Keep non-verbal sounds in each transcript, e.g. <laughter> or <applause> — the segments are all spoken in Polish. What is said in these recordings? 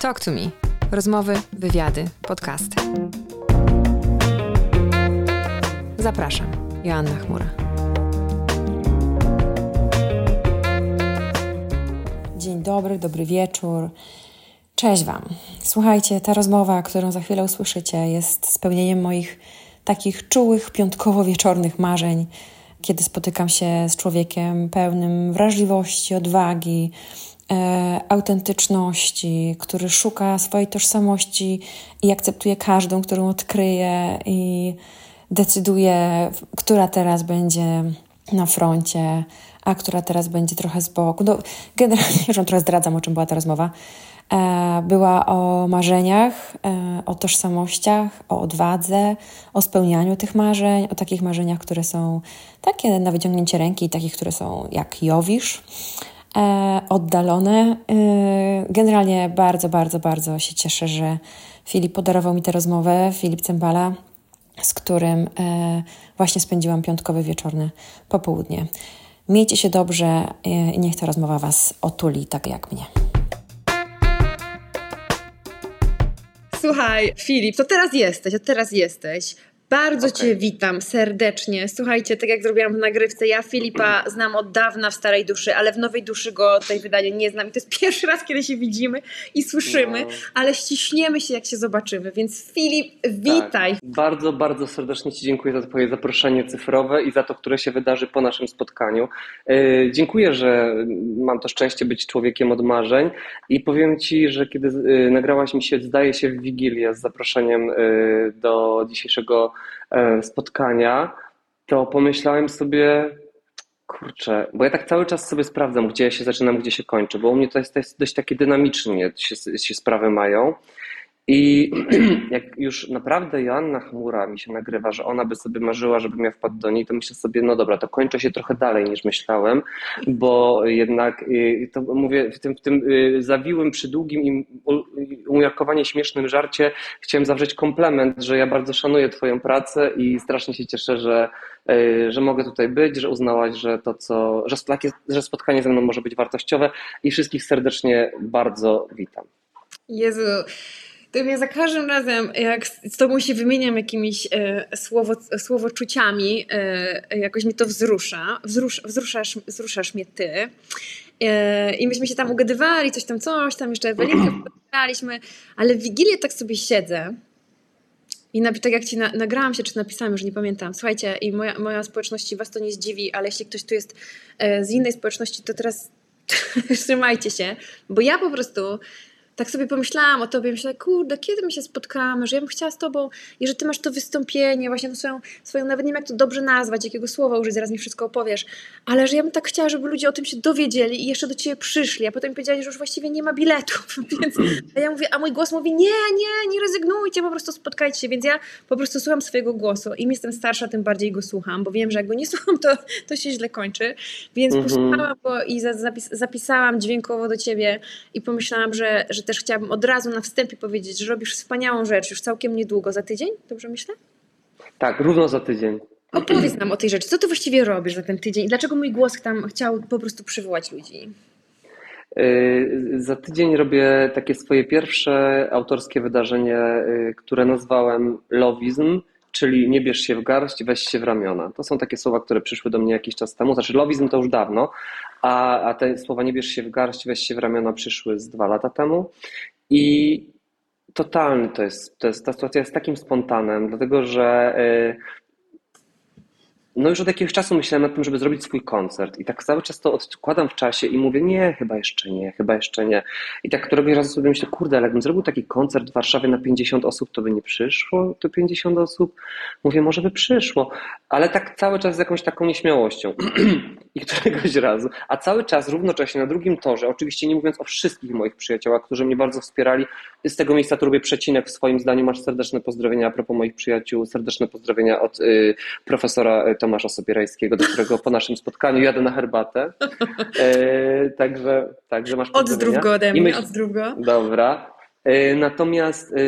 Talk to me. Rozmowy, wywiady, podcasty. Zapraszam. Joanna Chmura. Dzień dobry, dobry wieczór. Cześć Wam. Słuchajcie, ta rozmowa, którą za chwilę usłyszycie, jest spełnieniem moich takich czułych, piątkowo-wieczornych marzeń, kiedy spotykam się z człowiekiem pełnym wrażliwości, odwagi, e, autentyczności, który szuka swojej tożsamości i akceptuje każdą, którą odkryje i decyduje, która teraz będzie na froncie, a która teraz będzie trochę z boku. No, generalnie już trochę zdradzam, o czym była ta rozmowa. E, była o marzeniach, e, o tożsamościach, o odwadze, o spełnianiu tych marzeń, o takich marzeniach, które są takie na wyciągnięcie ręki i takich, które są jak Jowisz, oddalone. Generalnie bardzo, bardzo, bardzo się cieszę, że Filip podarował mi tę rozmowę, Filip Cembala, z którym właśnie spędziłam piątkowe wieczorne popołudnie. Miejcie się dobrze i niech ta rozmowa Was otuli tak jak mnie. Słuchaj, Filip, to teraz jesteś, a teraz jesteś. Bardzo okay. Cię witam serdecznie. Słuchajcie, tak jak zrobiłam w nagrywce, ja Filipa znam od dawna w starej duszy, ale w nowej duszy go tej wydania nie znam. I to jest <laughs> pierwszy raz, kiedy się widzimy i słyszymy, no. ale ściśniemy się, jak się zobaczymy. Więc Filip, witaj. Tak. Bardzo, bardzo serdecznie Ci dziękuję za Twoje zaproszenie cyfrowe i za to, które się wydarzy po naszym spotkaniu. Yy, dziękuję, że mam to szczęście być człowiekiem od marzeń i powiem Ci, że kiedy yy, nagrałaś mi się, zdaje się, w Wigilię z zaproszeniem yy, do dzisiejszego spotkania, to pomyślałem sobie, kurczę, bo ja tak cały czas sobie sprawdzam, gdzie ja się zaczynam, gdzie się kończę, bo u mnie to jest, to jest dość takie dynamicznie się, się sprawy mają. I <clears throat> jak już naprawdę Joanna Chmura mi się nagrywa, że ona by sobie marzyła, żebym ja wpadł do niej, to myślę sobie, no dobra, to kończę się trochę dalej niż myślałem, bo jednak y, to mówię w tym, w tym y, zawiłym, przydługim i umiarkowanie śmiesznym żarcie chciałem zawrzeć komplement, że ja bardzo szanuję Twoją pracę i strasznie się cieszę, że, y, że mogę tutaj być, że uznałaś, że to co, że, że spotkanie ze mną może być wartościowe i wszystkich serdecznie bardzo witam. Jezu, to mnie za każdym razem, jak z tobą się wymieniam jakimiś e, słowo, słowoczuciami, e, jakoś mi to wzrusza. Wzrusz, wzruszasz, wzruszasz mnie ty. E, I myśmy się tam ugadywali, coś tam, coś tam, jeszcze Ewelinkę spotkaliśmy, <clears throat> ale w Wigilię tak sobie siedzę i na, tak jak ci na, nagrałam się, czy napisałam, już nie pamiętam. Słuchajcie, i moja, moja społeczności was to nie zdziwi, ale jeśli ktoś tu jest e, z innej społeczności, to teraz <laughs> trzymajcie się, bo ja po prostu tak sobie pomyślałam o tobie, myślałam, kurde, kiedy my się spotkamy, że ja bym chciała z tobą i że ty masz to wystąpienie, właśnie tą swoją, swoją, nawet nie wiem jak to dobrze nazwać, jakiego słowa użyć, zaraz mi wszystko opowiesz, ale że ja bym tak chciała, żeby ludzie o tym się dowiedzieli i jeszcze do ciebie przyszli, a potem powiedzieli, że już właściwie nie ma biletów, <laughs> więc a ja mówię, a mój głos mówi, nie, nie, nie rezygnujcie, po prostu spotkajcie się, więc ja po prostu słucham swojego głosu. Im jestem starsza, tym bardziej go słucham, bo wiem, że jak go nie <laughs> słucham, to, to się źle kończy, więc mhm. posłuchałam go i zapis, zapisałam dźwiękowo do ciebie i pomyślałam, że, że też chciałabym od razu na wstępie powiedzieć, że robisz wspaniałą rzecz już całkiem niedługo, za tydzień, dobrze myślę? Tak, równo za tydzień. Opowiedz nam o tej rzeczy. Co ty właściwie robisz za ten tydzień? Dlaczego mój głos tam chciał po prostu przywołać ludzi? Yy, za tydzień robię takie swoje pierwsze autorskie wydarzenie, yy, które nazwałem Lowizm, czyli nie bierz się w garść, weź się w ramiona. To są takie słowa, które przyszły do mnie jakiś czas temu. Znaczy, lowizm to już dawno, a, a te słowa nie bierz się w garść, weź się w ramiona przyszły z dwa lata temu. I totalny to jest, to jest ta sytuacja jest takim spontanem, dlatego że yy, no już od jakiegoś czasu myślałem nad tym, żeby zrobić swój koncert i tak cały czas to odkładam w czasie i mówię, nie, chyba jeszcze nie, chyba jeszcze nie. I tak któregoś razu sobie myślę, kurde, ale jakbym zrobił taki koncert w Warszawie na 50 osób, to by nie przyszło to 50 osób? Mówię, może by przyszło, ale tak cały czas z jakąś taką nieśmiałością. <clears throat> I któregoś razu, a cały czas równocześnie na drugim torze, oczywiście nie mówiąc o wszystkich moich przyjaciołach, którzy mnie bardzo wspierali, z tego miejsca tu robię przecinek w swoim zdaniu, masz serdeczne pozdrowienia a propos moich przyjaciół, serdeczne pozdrowienia od y, profesora y, Tomasza Sobierajskiego, do którego po naszym spotkaniu jadę na herbatę. E, także, także masz Odzdrów go ode mnie, myśl... odzdrów go. Dobra. E, natomiast e,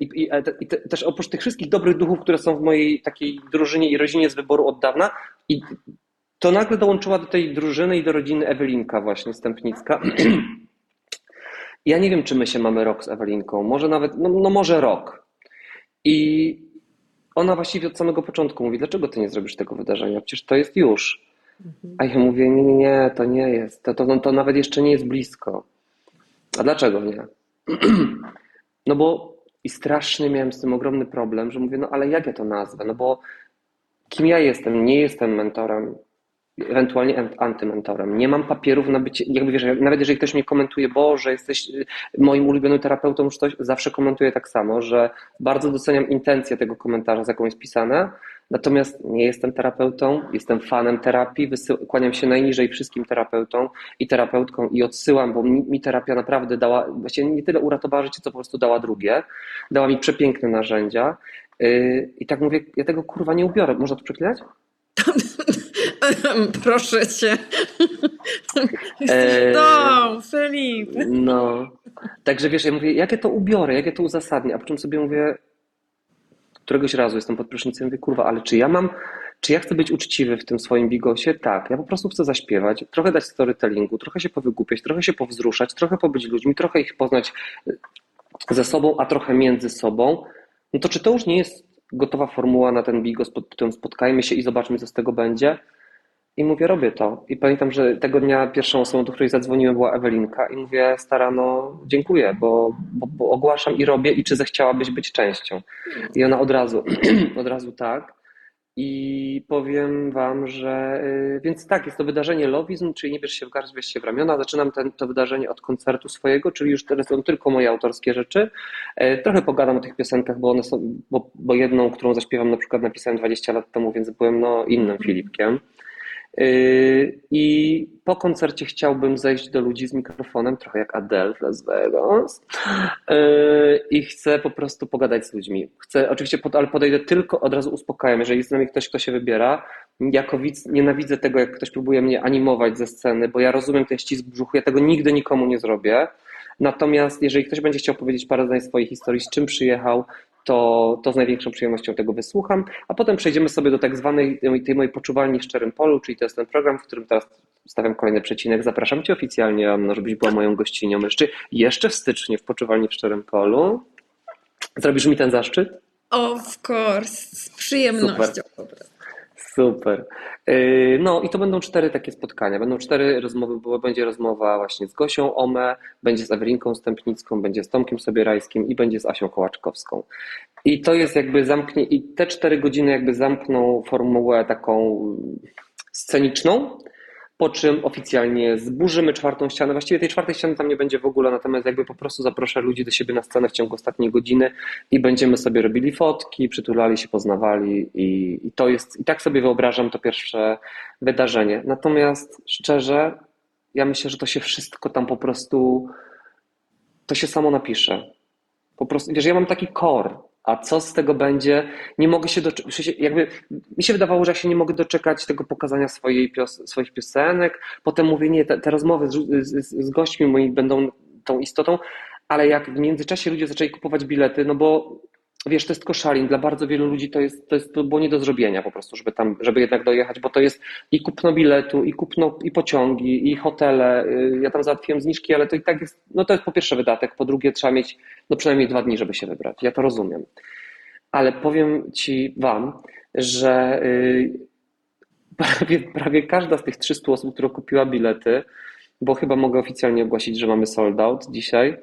i, i, i, też oprócz tych wszystkich dobrych duchów, które są w mojej takiej drużynie i rodzinie z wyboru od dawna, i to nagle dołączyła do tej drużyny i do rodziny Ewelinka właśnie Stępnicka. <clears throat> Ja nie wiem, czy my się mamy rok z Ewelinką, może nawet, no, no może rok. I ona właściwie od samego początku mówi, dlaczego ty nie zrobisz tego wydarzenia? Przecież to jest już. A ja mówię, nie, nie, nie, to nie jest, to, to, to nawet jeszcze nie jest blisko. A dlaczego nie? <clears throat> No bo i strasznie miałem z tym ogromny problem, że mówię, no ale jak ja to nazwę? No bo kim ja jestem? Nie jestem mentorem, ewentualnie antymentorem. Nie mam papierów na bycie, jakby wiesz, nawet jeżeli ktoś mnie komentuje, Boże, jesteś y, moim ulubionym terapeutą, już coś, zawsze komentuję tak samo, że bardzo doceniam intencję tego komentarza, z jaką jest pisane, natomiast nie jestem terapeutą, jestem fanem terapii, kłaniam się najniżej wszystkim terapeutom i terapeutkom i odsyłam, bo mi, mi terapia naprawdę dała, właściwie nie tyle uratowała życie, co po prostu dała drugie, dała mi przepiękne narzędzia, y, i tak mówię, ja tego kurwa nie ubiorę. Można to przeklinać? <laughs> <laughs> Proszę cię. <laughs> Eee, to, Filip. No. Także wiesz, ja mówię, jakie to ubiorę, jakie to uzasadnię, a po czym sobie mówię, któregoś razu jestem pod prysznicem, mówię, kurwa, ale czy ja mam, czy ja chcę być uczciwy w tym swoim bigosie? Tak, ja po prostu chcę zaśpiewać, trochę dać storytellingu, trochę się powygłupiać, trochę się powzruszać, trochę pobyć ludźmi, trochę ich poznać ze sobą, a trochę między sobą. No to czy to już nie jest gotowa formuła na ten bigos pod tytułem spotkajmy się i zobaczmy, co z tego będzie? I mówię, robię to. I pamiętam, że tego dnia pierwszą osobą, do której zadzwoniłem, była Ewelinka. I mówię, stara, no dziękuję, bo, bo, bo ogłaszam i robię, i czy zechciałabyś być częścią. I ona od razu, <clears throat> od razu tak. I powiem Wam, że y, więc tak, jest to wydarzenie Lowizm, czyli nie bierz się w garść, weź się w ramiona. Zaczynam ten, to wydarzenie od koncertu swojego, czyli już teraz są tylko moje autorskie rzeczy. E, trochę pogadam o tych piosenkach, bo one są, bo, bo jedną, którą zaśpiewam na przykład napisałem 20 lat temu, więc byłem no innym Filipkiem. Yy, I po koncercie chciałbym zejść do ludzi z mikrofonem, trochę jak Adele w Las Vegas. Yy, I chcę po prostu pogadać z ludźmi. Chcę, oczywiście, ale podejdę tylko, od razu uspokajam. Jeżeli jest z nami ktoś, kto się wybiera, jako widz nienawidzę tego, jak ktoś próbuje mnie animować ze sceny, bo ja rozumiem ten ścisk brzuchu, ja tego nigdy nikomu nie zrobię. Natomiast jeżeli ktoś będzie chciał powiedzieć parę zdań swojej historii, z czym przyjechał, to, to z największą przyjemnością tego wysłucham, a potem przejdziemy sobie do tak zwanej tej mojej poczuwalni w szczerym polu, czyli to jest ten program, w którym teraz stawiam kolejny przecinek. Zapraszam Cię oficjalnie, Anno, żebyś była moją gościnią jeszcze, jeszcze w styczniu w poczuwalni w szczerym polu. Zrobisz mi ten zaszczyt? Of course, z przyjemnością. Super. Super. Yy, no i to będą cztery takie spotkania. Będą cztery rozmowy, bo będzie rozmowa właśnie z Gosią Ome, będzie z Ewelinką Stępnicką, będzie z Tomkiem Sobierajskim i będzie z Asią Kołaczkowską. I to jest jakby zamknie, i te cztery godziny jakby zamkną formułę taką sceniczną, po czym oficjalnie zburzymy czwartą ścianę. Właściwie tej czwartej ściany tam nie będzie w ogóle, natomiast jakby po prostu zaproszę ludzi do siebie na scenę w ciągu ostatniej godziny i będziemy sobie robili fotki, przytulali się, poznawali i, i to jest, i tak sobie wyobrażam to pierwsze wydarzenie. Natomiast szczerze, ja myślę, że to się wszystko tam po prostu, to się samo napisze. Po prostu, wiesz, ja mam taki core, a co z tego będzie? Nie mogę się doczekać, jakby mi się wydawało, że ja się nie mogę doczekać tego pokazania swojej pios swoich piosenek. Potem mówię, nie, te, te rozmowy z, z, z gośćmi moi będą tą istotą, ale jak w międzyczasie ludzie zaczęli kupować bilety, no bo wiesz, to jest tylko szalin. Dla bardzo wielu ludzi to jest, to jest to było nie do zrobienia po prostu, żeby tam, żeby jednak dojechać, bo to jest i kupno biletu, i kupno, i pociągi, i hotele. Y, ja tam załatwiłem zniżki, ale to i tak jest, no to jest po pierwsze wydatek, po drugie trzeba mieć no przynajmniej dwa dni, żeby się wybrać. Ja to rozumiem. Ale powiem Ci Wam, że y, <laughs> prawie, prawie każda z tych 300 osób, która kupiła bilety, bo chyba mogę oficjalnie ogłosić, że mamy sold out dzisiaj,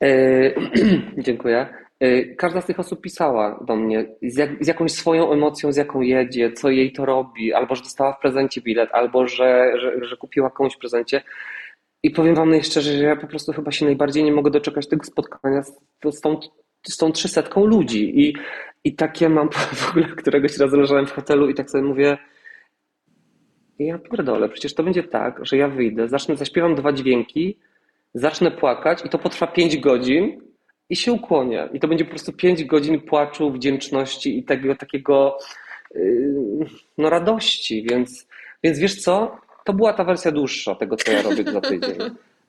<clears throat> dziękuję. E, każda z tych osób pisała do mnie z, jak, z, jakąś swoją emocją, z jaką jedzie, co jej to robi, albo że dostała w prezencie bilet, albo że, że, że kupiła komuś w prezencie. I powiem Wam najszczerzej, że ja po prostu chyba się najbardziej nie mogę doczekać tego spotkania z, z, tą, z tą trzysetką ludzi. I, I takie mam <laughs> w ogóle któregoś razu leżałem w hotelu i tak sobie mówię, ja pierdolę, przecież to będzie tak, że ja wyjdę, zacznę, zaśpiewam dwa dźwięki, zacznę płakać i to potrwa 5 godzin i się ukłonię. I to będzie po prostu 5 godzin płaczu, wdzięczności i tego takiego yy, no radości. Więc, więc wiesz co? To była ta wersja dłuższa tego, co ja robię za tydzień.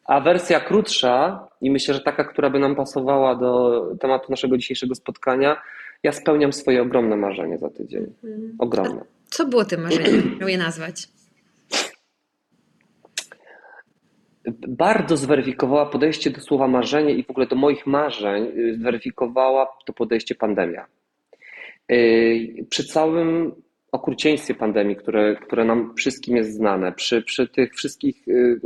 A wersja krótsza, i myślę, że taka, która by nam pasowała do tematu naszego dzisiejszego spotkania, ja spełniam swoje ogromne marzenie za tydzień. Mhm. Ogromne. Co było tym marzeniem? Miał je nazwać? Bardzo zweryfikowała podejście do słowa marzenie i w ogóle do moich marzeń, y, zweryfikowała to podejście pandemia. Y, przy całym okrucieństwie pandemii, które, które nam wszystkim jest znane, przy, przy tych wszystkich y,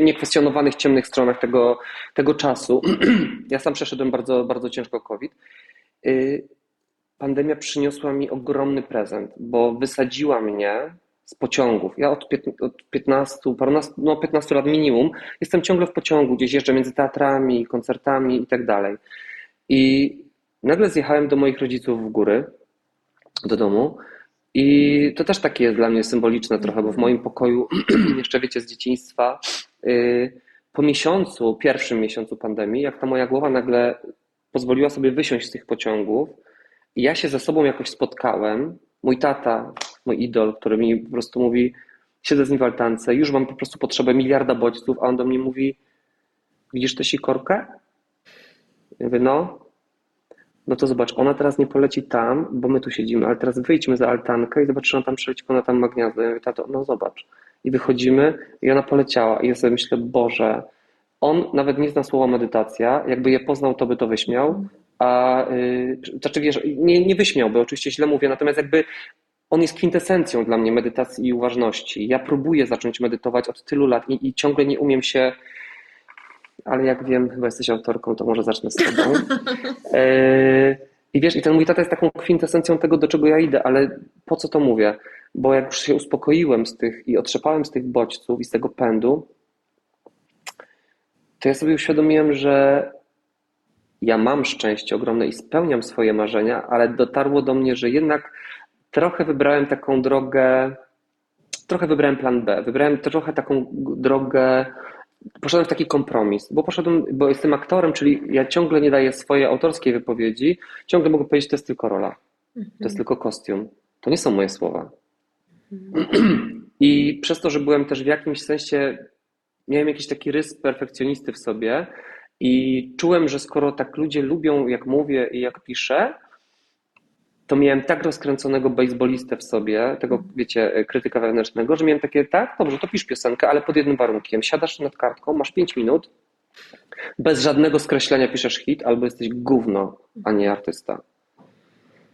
niekwestionowanych ciemnych stronach tego, tego czasu, <clears throat> ja sam przeszedłem bardzo, bardzo ciężko COVID, pandemia przyniosła mi ogromny prezent, bo wysadziła mnie z pociągów. Ja od, od 15, no 15 lat minimum jestem ciągle w pociągu, gdzieś jeżdżę między teatrami, koncertami i tak dalej. I nagle zjechałem do moich rodziców w góry, do domu. I to też takie jest dla mnie symboliczne trochę, bo w moim pokoju, <clears throat> jeszcze wiecie, z dzieciństwa, y, po miesiącu, pierwszym miesiącu pandemii, jak ta moja głowa nagle pozwoliła sobie wysiąść z tych pociągów, i ja się ze sobą jakoś spotkałem. Mój tata mój idol, który mi po prostu mówi, siedzę z nim w altance, już mam po prostu potrzebę miliarda bodźców, a on do mnie mówi, widzisz tę sikorkę? Ja mówię, no, no to zobacz, ona teraz nie poleci tam, bo my tu siedzimy, ale teraz wyjdźmy za altankę i zobacz, czy ona tam przeleci, ona tam ma gniazdo. Ja mówię, tato, no zobacz. I wychodzimy i ona poleciała i ja sobie myślę, Boże, on nawet nie zna słowa medytacja, jakby je poznał, to by to wyśmiał, a yy, znaczy wiesz, nie, nie wyśmiałby, oczywiście źle mówię, natomiast jakby on jest kwintesencją dla mnie medytacji i uważności. Ja próbuję zacząć medytować od tylu lat i, i ciągle nie umiem się, ale jak wiem, chyba jesteś autorką, to może zacznę z tobą. <laughs> E, I wiesz, i ten mój tata jest taką kwintesencją tego, do czego ja idę, ale po co to mówię? Bo jak już się uspokoiłem z tych i otrzepałem z tych bodźców i z tego pędu, to ja sobie uświadomiłem, że ja mam szczęście ogromne i spełniam swoje marzenia, ale dotarło do mnie, że jednak trochę wybrałem taką drogę, trochę wybrałem plan B, wybrałem trochę taką drogę, poszedłem w taki kompromis, bo poszedłem, bo jestem aktorem, czyli ja ciągle nie daję swojej autorskiej wypowiedzi, ciągle mogę powiedzieć, to jest tylko rola, to jest mhm. tylko kostium, to nie są moje słowa. Mhm. I przez to, że byłem też w jakimś sensie, miałem jakiś taki rys perfekcjonisty w sobie i czułem, że skoro tak ludzie lubią, jak mówię i jak piszę, to miałem tak rozkręconego baseballistę w sobie, tego, wiecie, krytyka wewnętrznego, że miałem takie, tak, dobrze, to pisz piosenkę, ale pod jednym warunkiem. Siadasz nad kartką, masz 5 minut, bez żadnego skreślenia piszesz hit, albo jesteś gówno, a nie artysta.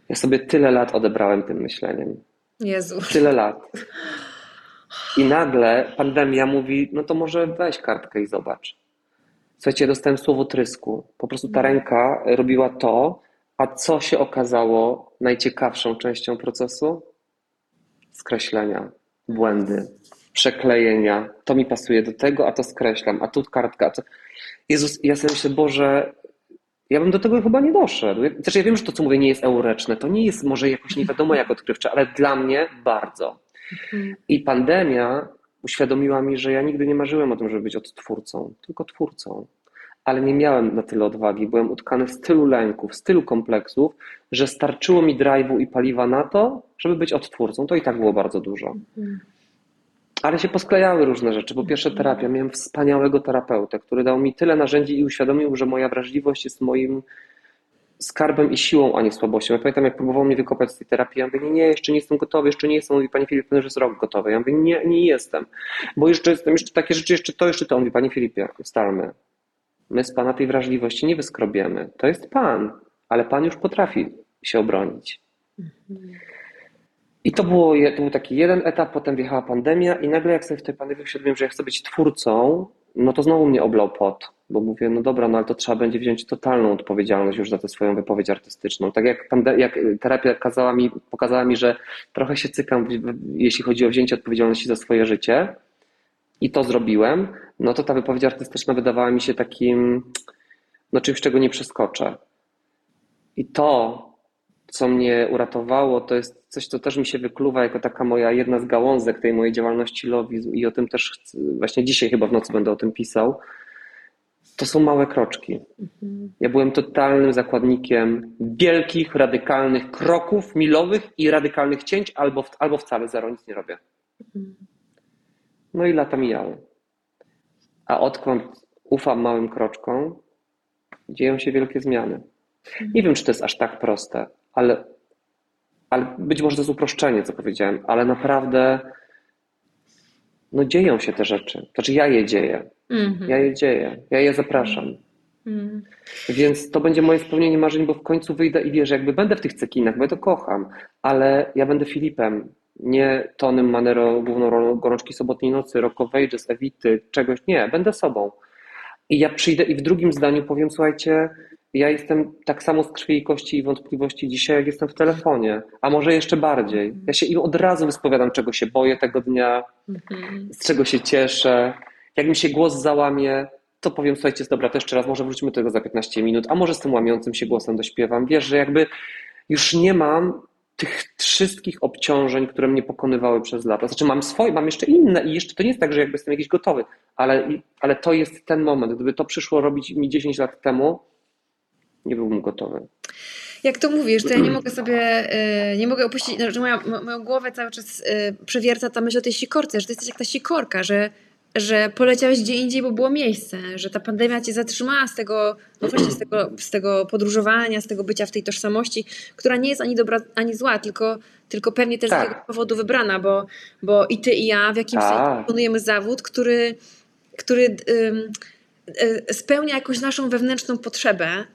Ja sobie tyle lat odebrałem tym myśleniem. Jezu. Tyle lat. I nagle pandemia mówi, no to może weź kartkę i zobacz. Słuchajcie, dostałem słowo trysku. Po prostu ta ręka robiła to, a co się okazało najciekawszą częścią procesu? Skreślenia, błędy, przeklejenia. To mi pasuje do tego, a to skreślam, a tu kartka. To... Jezus, ja sobie myślę, Boże, ja bym do tego chyba nie doszedł. Znaczy ja wiem, że to, co mówię, nie jest eureczne. To nie jest może jakoś nie wiadomo jak odkrywcze, ale dla mnie bardzo. I pandemia uświadomiła mi, że ja nigdy nie marzyłem o tym, żeby być odtwórcą, tylko twórcą ale nie miałem na tyle odwagi. Byłem utkany w tylu lęków, w tylu kompleksów, że starczyło mi drive'u i paliwa na to, żeby być odtwórcą. To i tak było bardzo dużo. Ale się posklejały różne rzeczy. Po pierwsze terapia. Miałem wspaniałego terapeutę, który dał mi tyle narzędzi i uświadomił, że moja wrażliwość jest moim skarbem i siłą, a nie słabością. Ja pamiętam, jak próbował mnie wykopać z tej terapii, ja mówię, nie, jeszcze nie jestem gotowy, jeszcze nie jestem. Mówi, Panie Filipie, że jest rok gotowy. Ja mówię, nie, nie jestem, bo jeszcze jestem, jeszcze takie rzeczy, jeszcze to, jeszcze to. Mówi, Panie Filipie, ustalmy, My z Pana tej wrażliwości nie wyskrobiemy. To jest Pan, ale Pan już potrafi się obronić. I to, było, to był taki jeden etap, potem wjechała pandemia i nagle jak sobie w tej pandemii uświadomiłem, że ja chcę być twórcą, no to znowu mnie oblał pot, bo mówię, no dobra, no ale to trzeba będzie wziąć totalną odpowiedzialność już za tę swoją wypowiedź artystyczną. Tak jak, jak terapia kazała mi, pokazała mi, że trochę się cykam, jeśli chodzi o wzięcie odpowiedzialności za swoje życie, i to zrobiłem, no to ta wypowiedź artystyczna wydawała mi się takim no czymś, czego nie przeskoczę. I to, co mnie uratowało, to jest coś, co też mi się wykluwa jako taka moja jedna z gałązek tej mojej działalności Lowizm i o tym też chcę, właśnie dzisiaj chyba w nocy będę o tym pisał. To są małe kroczki. Ja byłem totalnym zakładnikiem wielkich, radykalnych kroków milowych i radykalnych cięć, albo, albo wcale zero, nic nie robię. No i lata mijały. A odkąd ufam małym kroczkom, dzieją się wielkie zmiany. Nie wiem, czy to jest aż tak proste, ale, ale być może to jest uproszczenie, co powiedziałem, ale naprawdę no dzieją się te rzeczy. Znaczy ja je dzieję. Mhm. Ja je dzieję. Ja je zapraszam. Mhm. Więc to będzie moje spełnienie marzeń, bo w końcu wyjdę i wiesz, jakby będę w tych cekinach, bo ja to kocham, ale ja będę Filipem, nie Tonym Manero, główną rolą Gorączki Sobotniej Nocy, Rock of Ages, Evity, czegoś. Nie, będę sobą. I ja przyjdę i w drugim zdaniu powiem, słuchajcie, ja jestem tak samo z krwi i kości i wątpliwości dzisiaj, jak jestem w telefonie, a może jeszcze bardziej. Ja się im od razu wyspowiadam, czego się boję tego dnia, z czego się cieszę. Jak mi się głos załamie, to powiem, słuchajcie, dobra, to jeszcze raz, może wróćmy do tego za 15 minut, a może z tym łamiącym się głosem dośpiewam. Wiesz, że jakby już nie mam tych wszystkich obciążeń, które mnie pokonywały przez lata. Znaczy mam swoje, mam jeszcze inne i jeszcze to nie jest tak, że jakby jestem jakiś gotowy, ale, ale to jest ten moment. Gdyby to przyszło robić mi 10 lat temu, nie byłbym gotowy. Jak to mówisz, to ja nie <clears throat> mogę sobie, e, nie mogę opuścić, że moja, moją głowę cały czas e, przewierca ta myśl o tej sikorce, że ty jesteś jak ta sikorka, że że poleciałeś gdzie indziej, bo było miejsce, że ta pandemia cię zatrzymała z tego, no właśnie z tego, z tego podróżowania, z tego bycia w tej tożsamości, która nie jest ani dobra, ani zła, tylko, tylko pewnie też tak. z tego powodu wybrana, bo, bo i ty i ja w jakimś tak. sensie wykonujemy zawód, który, który spełnia jakąś naszą wewnętrzną potrzebę, e,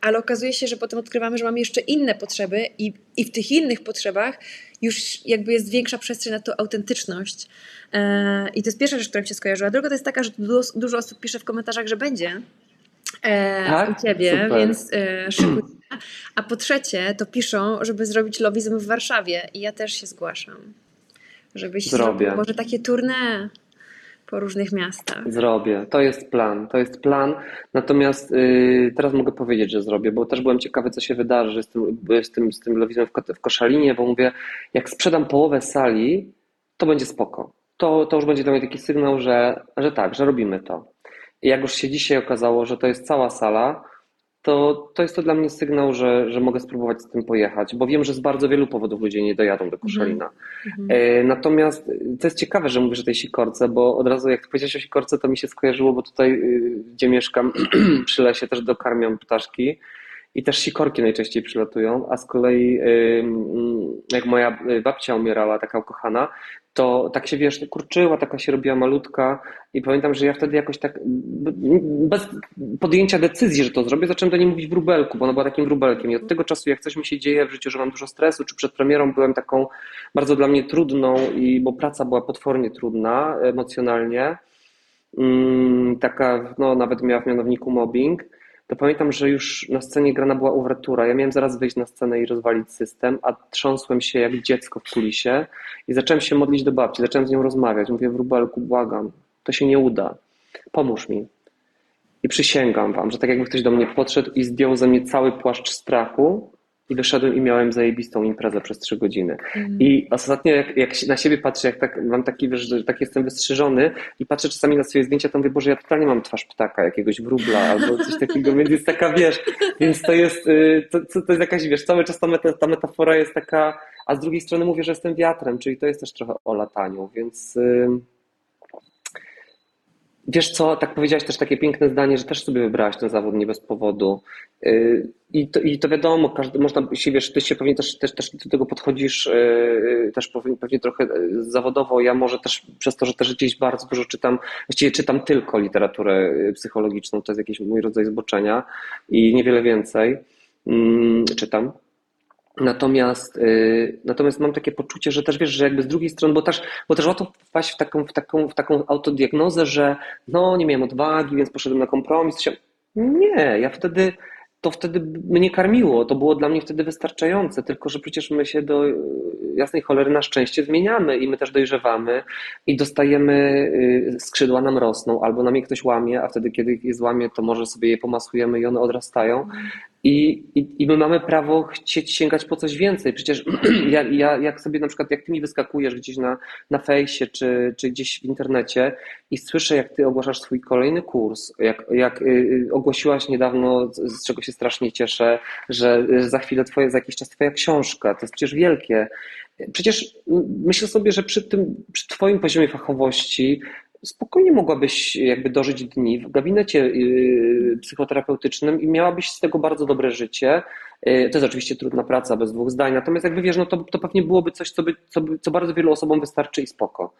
ale okazuje się, że potem odkrywamy, że mamy jeszcze inne potrzeby i, i w tych innych potrzebach już jakby jest większa przestrzeń na tą autentyczność. E, I to jest pierwsza rzecz, która mi się skojarzyła. Druga to jest taka, że dużo osób pisze w komentarzach, że będzie e, tak? u ciebie, Super. więc e, szykuj A po trzecie to piszą, żeby zrobić lobbyzm w Warszawie i ja też się zgłaszam. Żebyś Zrobię. zrobił może takie tournée po różnych miastach. Zrobię. To jest plan. To jest plan. Natomiast yy, teraz mogę powiedzieć, że zrobię, bo też byłem ciekawy, co się wydarzy z tym, z tym, z tym lowizmem w, w Koszalinie, bo mówię, jak sprzedam połowę sali, to będzie spoko. To, to już będzie dla mnie taki sygnał, że, że tak, że robimy to. I jak już się dzisiaj okazało, że to jest cała sala, to, to jest to dla mnie sygnał, że, że mogę spróbować z tym pojechać, bo wiem, że z bardzo wielu powodów ludzie nie dojadą do Koszalina. Mm -hmm. Natomiast to jest ciekawe, że mówisz o tej sikorce, bo od razu jak powiedziałeś o sikorce, to mi się skojarzyło, bo tutaj, y, gdzie mieszkam, <clears throat> przy lesie też dokarmiam ptaszki i też sikorki najczęściej przylatują, a z kolei jak moja babcia umierała, taka ukochana, to tak się wiesz, kurczyła, taka się robiła malutka i pamiętam, że ja wtedy jakoś tak bez podjęcia decyzji, że to zrobię, zacząłem do niej mówić wróbelku, bo ona była takim wróbelkiem i od tego czasu jak coś mi się dzieje w życiu, że mam dużo stresu, czy przed premierą byłem taką bardzo dla mnie trudną i bo praca była potwornie trudna emocjonalnie, mm, taka no nawet miała w mianowniku mobbing, to pamiętam, że już na scenie grana była uwertura. Ja miałem zaraz wyjść na scenę i rozwalić system, a trząsłem się jak dziecko w kulisie i zacząłem się modlić do babci, zacząłem z nią rozmawiać. Mówię, wróbelku, błagam, to się nie uda. Pomóż mi. I przysięgam wam, że tak jakby ktoś do mnie podszedł i zdjął ze mnie cały płaszcz strachu, i wyszedłem i miałem zajebistą imprezę przez trzy godziny. Mm. I ostatnio jak, jak na siebie patrzę, jak tak, mam taki, wiesz, że tak jestem wystrzyżony i patrzę czasami na swoje zdjęcia, to mówię, Boże, ja totalnie mam twarz ptaka, jakiegoś wróbla albo coś takiego, więc jest taka, wiesz, więc to jest, y, to, to, to jest jakaś, wiesz, cały czas ta, meta, ta metafora jest taka, a z drugiej strony mówię, że jestem wiatrem, czyli to jest też trochę o lataniu, więc... Yy Wiesz co, tak powiedziałaś też takie piękne zdanie, że też sobie wybrałaś ten zawód nie bez powodu. Y, I to, i to wiadomo, każdy, można się, wiesz, ty się pewnie też, też, też do tego podchodzisz y, też pewnie trochę y, zawodowo. Ja może też przez to, że też gdzieś bardzo dużo czytam, właściwie czytam tylko literaturę psychologiczną, to jest jakiś mój rodzaj zboczenia i niewiele więcej mm, czytam. Natomiast, yy, natomiast mam takie poczucie, że też wiesz, że jakby z drugiej strony, bo też, bo też łatwo wpaść w taką, w, taką, w taką autodiagnozę, że no nie miałem odwagi, więc poszedłem na kompromis. Nie, ja wtedy to wtedy mnie karmiło, to było dla mnie wtedy wystarczające, tylko że przecież my się do jasnej cholery na szczęście zmieniamy i my też dojrzewamy i dostajemy, y, skrzydła nam rosną, albo nam je ktoś łamie, a wtedy kiedy je złamie, to może sobie je pomasujemy i one odrastają. I, i, I my mamy prawo chcieć sięgać po coś więcej. Przecież <clears throat> ja, ja, jak sobie na przykład, jak ty mi wyskakujesz gdzieś na, na fejsie czy, czy gdzieś w internecie i słyszę, jak ty ogłaszasz swój kolejny kurs, jak, jak y, ogłosiłaś niedawno, z czego się strasznie cieszę, że za chwilę twoje, za jakiś czas twoja książka, to jest przecież wielkie. Przecież myślę sobie, że przy tym, przy twoim poziomie fachowości spokojnie mogłabyś jakby dożyć dni w gabinecie y, psychoterapeutycznym i miałabyś z tego bardzo dobre życie. Y, to jest oczywiście trudna praca, bez dwóch zdań, natomiast jakby wiesz, no to, to pewnie byłoby coś, co, by, co, by, co bardzo wielu osobom wystarczy i spoko.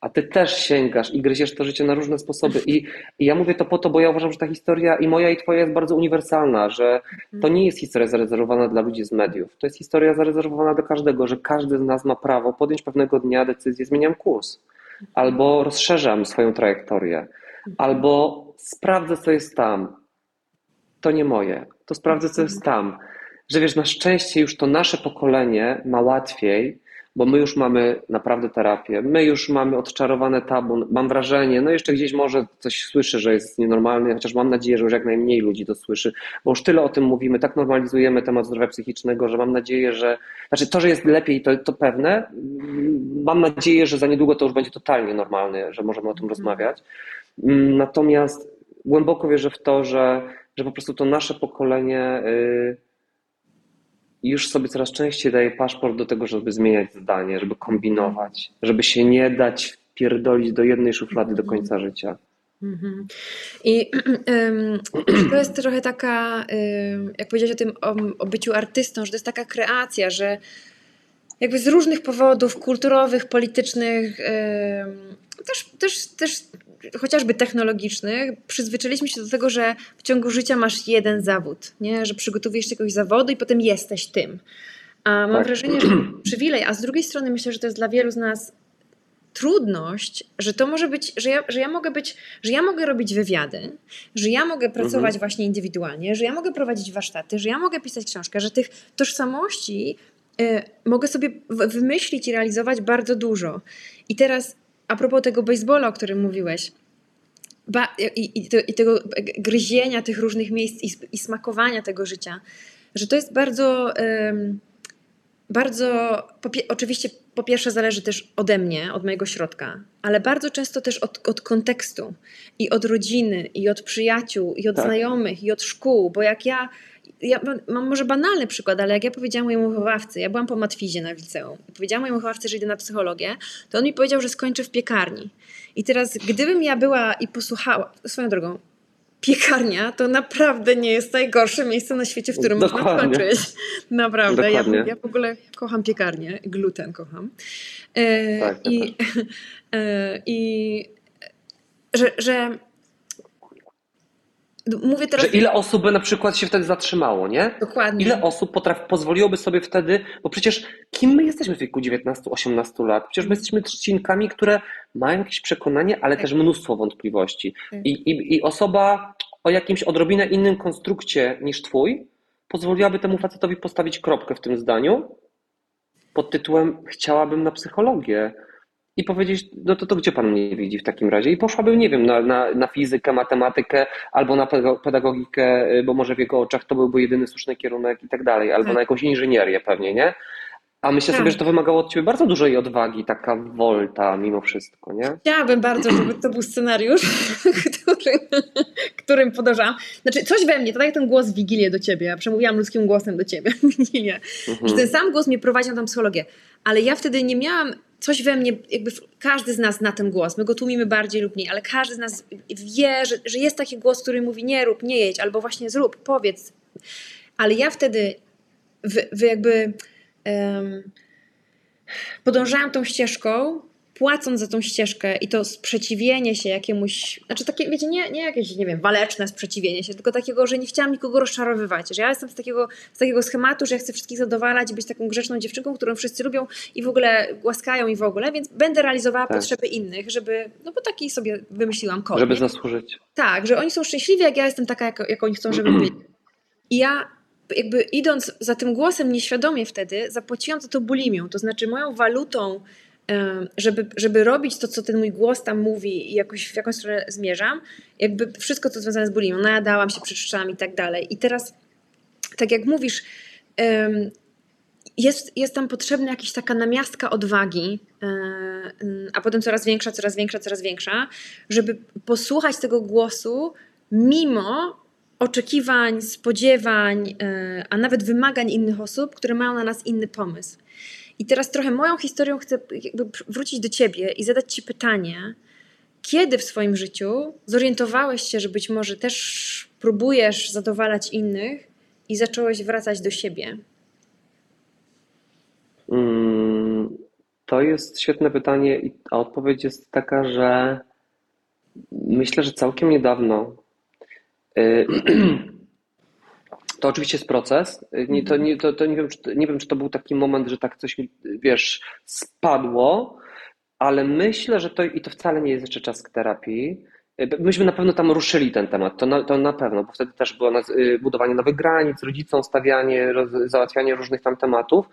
a ty też sięgasz i gryziesz to życie na różne sposoby. I, I, ja mówię to po to, bo ja uważam, że ta historia i moja i twoja jest bardzo uniwersalna, że to nie jest historia zarezerwowana dla ludzi z mediów. To jest historia zarezerwowana do każdego, że każdy z nas ma prawo podjąć pewnego dnia decyzję, zmieniam kurs, albo rozszerzam swoją trajektorię, albo sprawdzę, co jest tam. To nie moje, to sprawdzę, co jest tam. Że wiesz, na szczęście już to nasze pokolenie ma łatwiej, bo my już mamy naprawdę terapię, my już mamy odczarowane tabu, mam wrażenie, no jeszcze gdzieś może coś słyszę, że jest nienormalny, chociaż mam nadzieję, że już jak najmniej ludzi to słyszy, bo już tyle o tym mówimy, tak normalizujemy temat zdrowia psychicznego, że mam nadzieję, że, znaczy to, że jest lepiej, to, to pewne, mam nadzieję, że za niedługo to już będzie totalnie normalne, że możemy o tym rozmawiać, natomiast głęboko wierzę w to, że, że po prostu to nasze pokolenie yy, już sobie coraz częściej daje paszport do tego, żeby zmieniać zdanie, żeby kombinować, żeby się nie dać pierdolić do jednej szuflady do końca życia. Mhm. I <clears throat> to jest trochę taka, jak powiedziałeś o tym, o, o byciu artystą, że to jest taka kreacja, że jakby z różnych powodów kulturowych, politycznych, też, też, też chociażby technologicznych, przyzwyczailiśmy się do tego, że w ciągu życia masz jeden zawód, nie? że przygotowujesz się jakiegoś zawodu i potem jesteś tym. A mam tak. wrażenie, że <clears throat> przywilej, a z drugiej strony myślę, że to jest dla wielu z nas trudność, że to może być, że ja, że ja mogę być, że ja mogę robić wywiady, że ja mogę pracować mhm. właśnie indywidualnie, że ja mogę prowadzić warsztaty, że ja mogę pisać książkę, że tych tożsamości mogę sobie wymyślić i realizować bardzo dużo. I teraz a propos tego baseballa, o którym mówiłeś, ba, i, i, i, tego gryzienia tych różnych miejsc i, i, smakowania tego życia, że to jest bardzo, bardzo, po, oczywiście po pierwsze zależy też ode mnie, od mojego środka, ale bardzo często też od, od kontekstu i od rodziny, i od przyjaciół, i od tak. znajomych, i od szkół, bo jak ja ja mam może banalny przykład, ale jak ja powiedziałam mojemu wychowawcy, ja byłam po matwizie na liceum i powiedziałam mojemu wychowawcy, że idę na psychologię, to on mi powiedział, że skończę w piekarni. I teraz, gdybym ja była i posłuchała, swoją drogą, piekarnia to naprawdę nie jest najgorsze miejsce na świecie, w którym Dokładnie. można skończyć. Naprawdę. Ja, ja, w ogóle kocham piekarnię, gluten kocham. E, tak, I, e, i że, że Mówię teraz... Że ile osób by na przykład się wtedy zatrzymało, nie? Dokładnie. Ile osób potrafi, pozwoliłoby sobie wtedy, bo przecież kim my jesteśmy w wieku 19-18 lat? Przecież my jesteśmy trzcinkami, które mają jakieś przekonanie, ale tak. też mnóstwo wątpliwości. Tak. I, i, I osoba o jakimś odrobinę innym konstrukcie niż twój pozwoliłaby temu facetowi postawić kropkę w tym zdaniu pod tytułem chciałabym na psychologię i powiedzieć, no to, to gdzie pan mnie widzi w takim razie? I poszłabym, nie wiem, na, na, na fizykę, matematykę albo na pedagogikę, y, bo może w jego oczach to byłby jedyny słuszny kierunek i tak dalej, albo tak. na jakąś inżynierię pewnie, nie? A myślę tak. sobie, że to wymagało od ciebie bardzo dużej odwagi, taka wolta mimo wszystko, nie? Chciałabym bardzo, żeby to był scenariusz, <laughs> którym, którym podążam. Znaczy, coś we mnie, to tak jak ten głos w Wigilię do ciebie, ja przemówiłam ludzkim głosem do ciebie <laughs> Wigilię, mhm. że ten sam głos mnie prowadzi na tą psychologię. Ale ja wtedy nie miałam coś we mnie, jakby każdy z nas na ten głos, my go tłumimy bardziej lub mniej, ale każdy z nas wie, że, że jest taki głos, który mówi nie rób, nie jedź, albo właśnie zrób, powiedz. Ale ja wtedy wy, jakby um, podążałam tą ścieżką, płacąc za tą ścieżkę i to sprzeciwienie się jakiemuś, znaczy takie, wiecie, nie, nie jakieś, nie wiem, waleczne sprzeciwienie się, tylko takiego, że nie chciałam nikogo rozczarowywać, że ja jestem z takiego, z takiego schematu, że ja chcę wszystkich zadowalać i być taką grzeczną dziewczynką, którą wszyscy lubią i w ogóle głaskają i w ogóle, więc będę realizowała tak. potrzeby innych, żeby, no bo taki sobie wymyśliłam kod. Żeby zasłużyć. Tak, że oni są szczęśliwi, jak ja jestem taka, jak, jak oni chcą, żeby być. <clears throat> I ja jakby idąc za tym głosem nieświadomie wtedy, zapłaciłam za to bulimią, to znaczy moją walutą żeby, żeby robić to, co ten mój głos tam mówi i jakoś, w jakąś stronę zmierzam, jakby wszystko, co związane z bulimią, najadałam się, przeczyszczałam i tak dalej. I teraz, tak jak mówisz, jest, jest tam potrzebna jakaś taka namiastka odwagi, a potem coraz większa, coraz większa, coraz większa, żeby posłuchać tego głosu mimo oczekiwań, spodziewań, e, a nawet wymagań innych osób, które mają na nas inny pomysł. I teraz trochę moją historią chcę wrócić do ciebie i zadać ci pytanie, kiedy w swoim życiu zorientowałeś się, że być może też próbujesz zadowalać innych i zacząłeś wracać do siebie? Hmm, To jest świetne pytanie, a odpowiedź jest taka, że myślę, że całkiem niedawno. Y, <clears throat> <clears throat> to oczywiście jest proces. Nie, to, nie, to, to nie, wiem, czy, nie wiem, czy to był taki moment, że tak coś mi, wiesz, spadło, ale myślę, że to i to wcale nie jest jeszcze czas terapii. Myśmy na pewno tam ruszyli ten temat, to na, to na pewno, bo wtedy też było budowanie nowych granic, rodzicom stawianie, roz, załatwianie różnych tam tematów.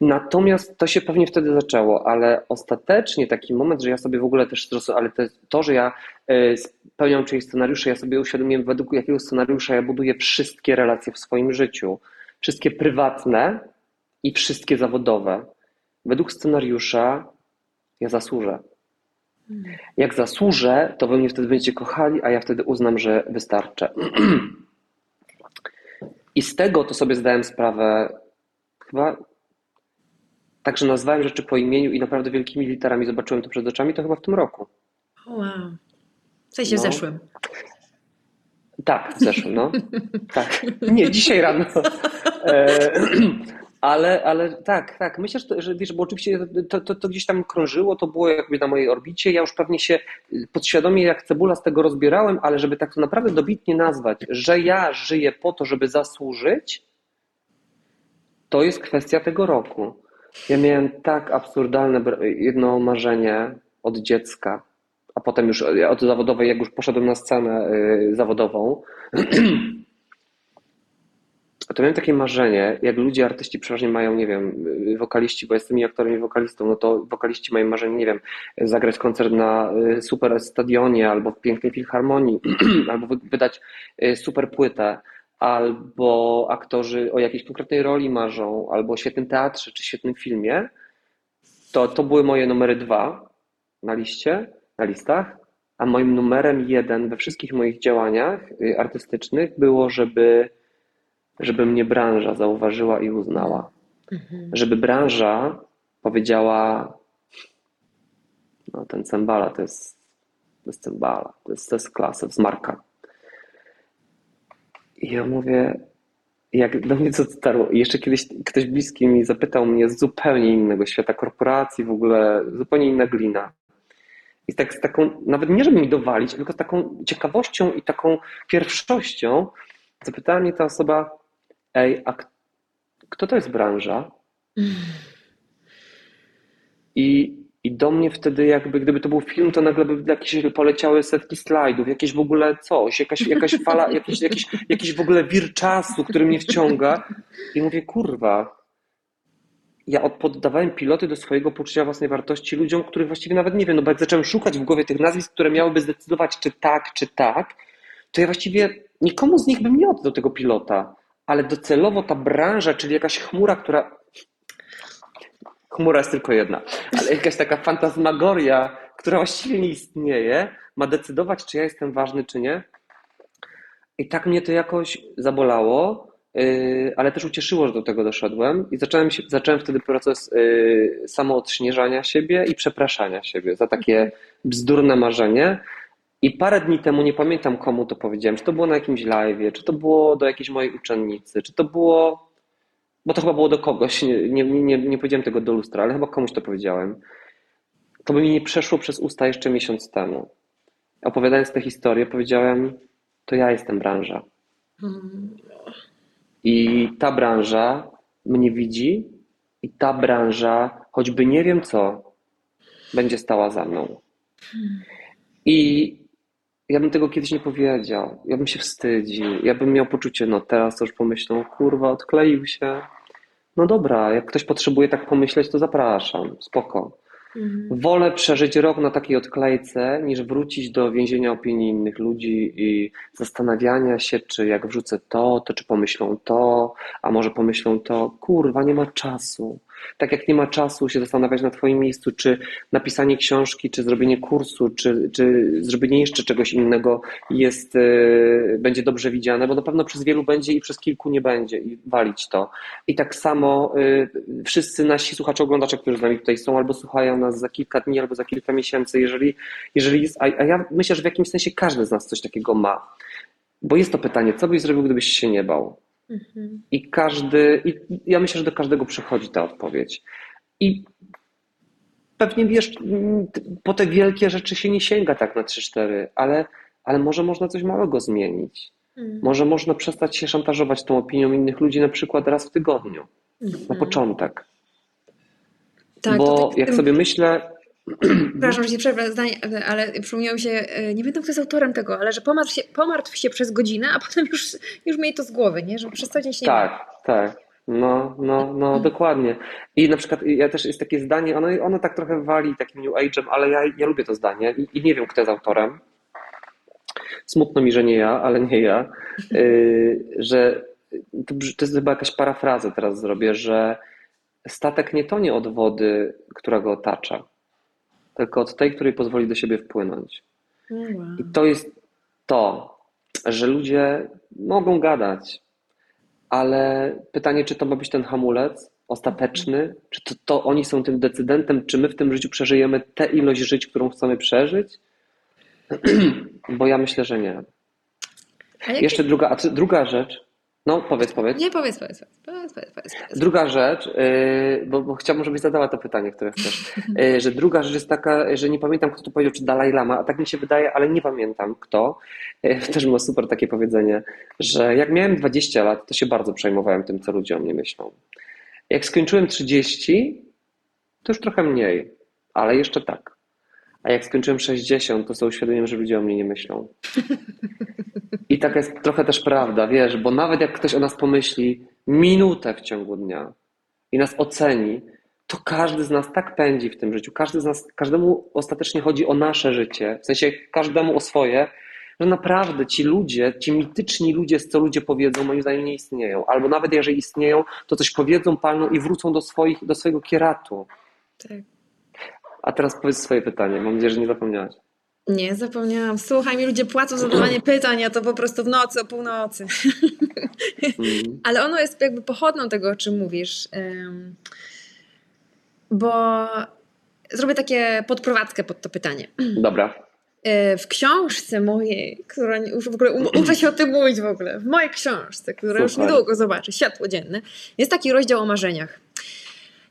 Natomiast to się pewnie wtedy zaczęło, ale ostatecznie taki moment, że ja sobie w ogóle też zrozumiałem, ale to, to, że ja e, spełniam czyjeś scenariusze, ja sobie uświadomiłem, według jakiego scenariusza ja buduję wszystkie relacje w swoim życiu. Wszystkie prywatne i wszystkie zawodowe. Według scenariusza ja zasłużę. Jak zasłużę, to wy mnie wtedy będziecie kochali, a ja wtedy uznam, że wystarczę. <clears throat> I z tego to sobie zdałem sprawę chyba Także nazwałem rzeczy po imieniu i naprawdę wielkimi literami zobaczyłem to przed oczami, to chyba w tym roku. Wow. W sensie no. zeszłym. Tak, w zeszłym, no. <laughs> tak. Nie, dzisiaj rano. E, <clears throat> ale, ale tak, tak. Myślę, że, że wiesz, bo oczywiście to, to, to, gdzieś tam krążyło, to było jakby na mojej orbicie. Ja już pewnie się podświadomie jak cebula z tego rozbierałem, ale żeby tak to naprawdę dobitnie nazwać, że ja żyję po to, żeby zasłużyć, to jest kwestia tego roku. Ja miałem tak absurdalne jedno marzenie od dziecka, a potem już od zawodowej, jak już poszedłem na scenę y, zawodową, <clears throat> to miałem takie marzenie, jak ludzie, artyści przeważnie mają, nie wiem, y, wokaliści, bo jestem i aktorem i wokalistą, no to wokaliści mają marzenie, nie wiem, zagrać koncert na super stadionie albo w pięknej filharmonii, <clears throat> albo wydać super płytę albo aktorzy o jakiejś konkretnej roli marzą, albo o świetnym teatrze czy świetnym filmie, to to były moje numery dwa na liście, na listach, a moim numerem jeden we wszystkich moich działaniach y, artystycznych było, żeby, żeby mnie branża zauważyła i uznała. Mhm. Żeby branża powiedziała, no ten cembala to jest, to jest cembala, to jest, to jest klasa, to jest marka. I ja mówię, jak do mnie to dotarło. Jeszcze kiedyś ktoś bliski mi zapytał mnie z zupełnie innego świata korporacji, w ogóle zupełnie inna glina. I tak z taką, nawet nie żeby mi dowalić, tylko z taką ciekawością i taką pierwszością zapytała mnie ta osoba, ej, a kto to jest branża? Mm. I i do mnie wtedy jakby, gdyby to był film, to nagle by jakieś poleciały setki slajdów, jakieś w ogóle coś, jakaś, jakaś fala, jakiś, jakiś, jakiś w ogóle wir czasu, który mnie wciąga. I mówię, kurwa, ja poddawałem piloty do swojego poczucia własnej wartości ludziom, których właściwie nawet nie wiem, no bo jak zacząłem szukać w głowie tych nazwisk, które miałyby zdecydować, czy tak, czy tak, to ja właściwie nikomu z nich bym nie oddał tego pilota, ale docelowo ta branża, czyli jakaś chmura, która chmura jest tylko jedna, ale jakaś taka fantasmagoria, która właściwie nie istnieje, ma decydować, czy ja jestem ważny, czy nie. I tak mnie to jakoś zabolało, yy, ale też ucieszyło, że do tego doszedłem i zacząłem, się, zacząłem wtedy proces yy, samoodśnieżania siebie i przepraszania siebie za takie bzdurne marzenie. I parę dni temu, nie pamiętam komu to powiedziałem, czy to było na jakimś live, czy to było do jakiejś mojej uczennicy, czy to było bo to chyba było do kogoś, nie, nie, nie, nie powiedziałem tego do lustra, ale chyba komuś to powiedziałem. To by mi nie przeszło przez usta jeszcze miesiąc temu. Opowiadając tę historię, powiedziałem, to ja jestem branża. I ta branża mnie widzi, i ta branża, choćby nie wiem co, będzie stała za mną. I ja bym tego kiedyś nie powiedział. Ja bym się wstydził. Ja bym miał poczucie, no teraz to już pomyślą, kurwa, odkleił się. No dobra, jak ktoś potrzebuje tak pomyśleć, to zapraszam, spoko. Mhm. Wolę przeżyć rok na takiej odklejce, niż wrócić do więzienia opinii innych ludzi i zastanawiania się, czy jak wrzucę to, to czy pomyślą to, a może pomyślą to. Kurwa, nie ma czasu. Tak jak nie ma czasu się zastanawiać na Twoim miejscu, czy napisanie książki, czy zrobienie kursu, czy, czy zrobienie jeszcze czegoś innego jest, yy, będzie dobrze widziane, bo na pewno przez wielu będzie i przez kilku nie będzie i walić to. I tak samo yy, wszyscy nasi słuchacze, oglądacze, którzy z nami tutaj są, albo słuchają nas za kilka dni, albo za kilka miesięcy, jeżeli, jeżeli jest, a, a ja myślę, że w jakimś sensie każdy z nas coś takiego ma. Bo jest to pytanie, co byś zrobił, gdybyś się nie bał? Mhm. I każdy, i ja myślę, że do każdego przychodzi ta odpowiedź. I pewnie wiesz, po te wielkie rzeczy się nie sięga tak na 3-4, ale, ale może można coś małego zmienić. Hmm. Może można przestać się szantażować tą opinią innych ludzi na przykład raz w tygodniu. Hmm. Na początek. Tak, Bo jak tym... sobie myślę, <clears throat> Przepraszam, że się przerwę zdanie, ale przypomniało mi się, e, nie pamiętam kto jest autorem tego, ale że pomartw się, pomartw się przez godzinę, a <laughs> potem już, już miej to z głowy, nie? że przez co dzień się nie Tak, tak. No, no, no, mhm. dokładnie. I na przykład ja też jest takie zdanie, ono, ono tak trochę wali takim New Age'em, ale ja, ja lubię to zdanie i, i nie wiem, kto jest autorem. Smutno mi, że nie ja, ale nie ja, yy, <laughs> że to, to jest chyba jakaś parafraza teraz zrobię, że statek nie tonie od wody, która go otacza tylko od tej, której pozwoli do siebie wpłynąć. Wow. I to jest to, że ludzie mogą gadać, ale pytanie, czy to ma być ten hamulec ostateczny, czy to, to oni są tym decydentem, czy my w tym życiu przeżyjemy tę ilość żyć, którą chcemy przeżyć? <clears throat> Bo ja myślę, że nie. Jeszcze druga, druga rzecz, no, powiedz, powiedz. Nie, powiedz, powiedz. powiedz, powiedz, powiedz, Druga rzecz, yy, bo, bo chciałbym, żebyś zadała to pytanie, które chcesz, yy, <laughs> że druga rzecz jest taka, że nie pamiętam, kto to powiedział, czy Dalaj Lama, a tak mi się wydaje, ale nie pamiętam kto. Yy, <laughs> też ma super takie powiedzenie, że jak miałem 20 lat, to się bardzo przejmowałem tym, co ludzie o mnie myślą. Jak skończyłem 30, to już trochę mniej, ale jeszcze tak. A jak skończyłem 60, to sobie uświadomiłem, że ludzie o mnie nie myślą. I taka jest trochę też prawda, wiesz, bo nawet jak ktoś o nas pomyśli minutę w ciągu dnia i nas oceni, to każdy z nas tak pędzi w tym życiu, każdy z nas, każdemu ostatecznie chodzi o nasze życie, w sensie każdemu o swoje, że naprawdę ci ludzie, ci mityczni ludzie, co ludzie powiedzą, moim zdaniem nie istnieją. Albo nawet jeżeli istnieją, to coś powiedzą, palną i wrócą do, swoich, do swojego kieratu. Tak. A teraz powiedz swoje pytanie. Mam nadzieję, że nie zapomniałaś. Nie, zapomniałam. Słuchaj, mi ludzie płacą za zadawanie pytań, a to po prostu w nocy, o północy. Mm. <laughs> Ale ono jest jakby pochodną tego, o czym mówisz. Bo zrobię takie podprowadzkę pod to pytanie. Dobra. E, w książce mojej, która już w ogóle um, uczę się o tym mówić w ogóle, w mojej książce, która Super. już niedługo zobaczy światło dzienne, jest taki rozdział o marzeniach.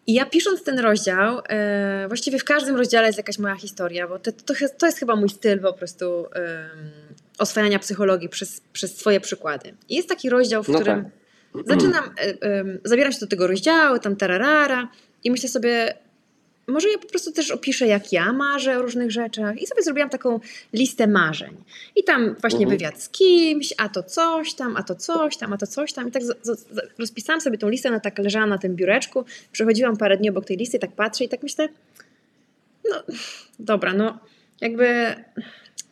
I ja pisząc ten rozdział, e, właściwie w każdym rozdziale jest jakaś moja historia, bo to, to, to jest chyba mój styl po prostu e, oswajania psychologii przez, przez swoje przykłady. I jest taki rozdział, w no którym tak. zaczynam, e, zabieram się do tego rozdziału, tam tararara i myślę sobie, może ja po prostu też opiszę, jak ja marzę o różnych rzeczach. I sobie zrobiłam taką listę marzeń. I tam właśnie uh-huh. wywiad z kimś, a to coś tam, a to coś tam, a to coś tam. I tak z, z, rozpisałam sobie tą listę, ona tak leżała na tym biureczku. Przechodziłam parę dni obok tej listy, tak patrzę i tak myślę, no dobra, no jakby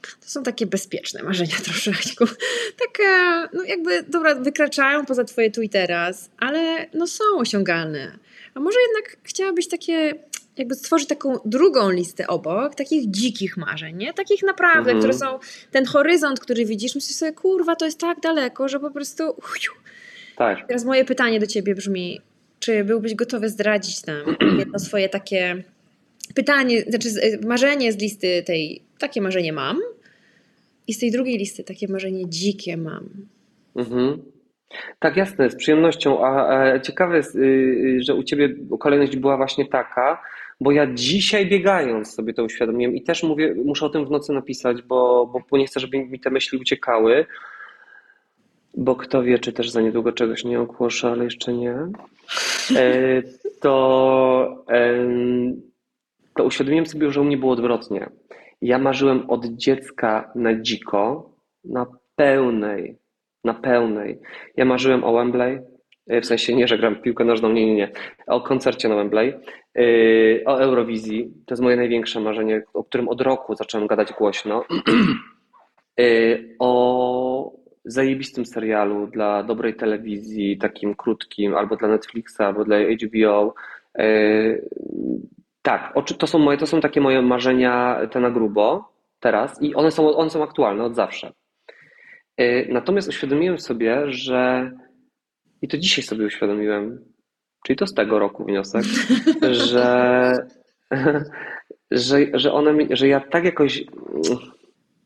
to są takie bezpieczne marzenia <laughs> troszeczkę. Takie, no jakby, dobra, wykraczają poza twoje tu i teraz, ale no są osiągalne. A może jednak chciałabyś takie jakby stworzyć taką drugą listę obok, takich dzikich marzeń, nie? Takich naprawdę, mhm. które są, ten horyzont, który widzisz, myślisz sobie, kurwa, to jest tak daleko, że po prostu... Tak. Teraz moje pytanie do ciebie brzmi, czy byłbyś gotowy zdradzić nam <clears throat> jedno swoje takie pytanie, znaczy marzenie z listy tej, takie marzenie mam i z tej drugiej listy takie marzenie dzikie mam. Mhm. Tak, jasne, z przyjemnością. A, a ciekawe jest, yy, że u Ciebie kolejność była właśnie taka, bo ja dzisiaj biegając sobie to uświadomiłem i też mówię, muszę o tym w nocy napisać, bo, bo nie chcę, żeby mi te myśli uciekały, bo kto wie, czy też za niedługo czegoś nie ogłoszę, ale jeszcze nie, e, to, to uświadomiłem sobie, że u mnie było odwrotnie. Ja marzyłem od dziecka na dziko, na pełnej, na pełnej. Ja marzyłem o Wembley, e, w sensie nie, że gram piłkę nożną, nie, nie, nie, o koncercie na Wembley. Yy, o Eurowizji. To jest moje największe marzenie, o którym od roku zacząłem gadać głośno. Yy, <clears throat> o zajebistym serialu dla dobrej telewizji, takim krótkim, albo dla Netflixa, albo dla HBO. Tak, to są moje, to są takie moje marzenia te na grubo teraz i one są, one są aktualne od zawsze. Natomiast uświadomiłem sobie, że i to dzisiaj sobie uświadomiłem, Czyli to z tego roku wniosek, <laughs> że, że, że one, że ja tak jakoś,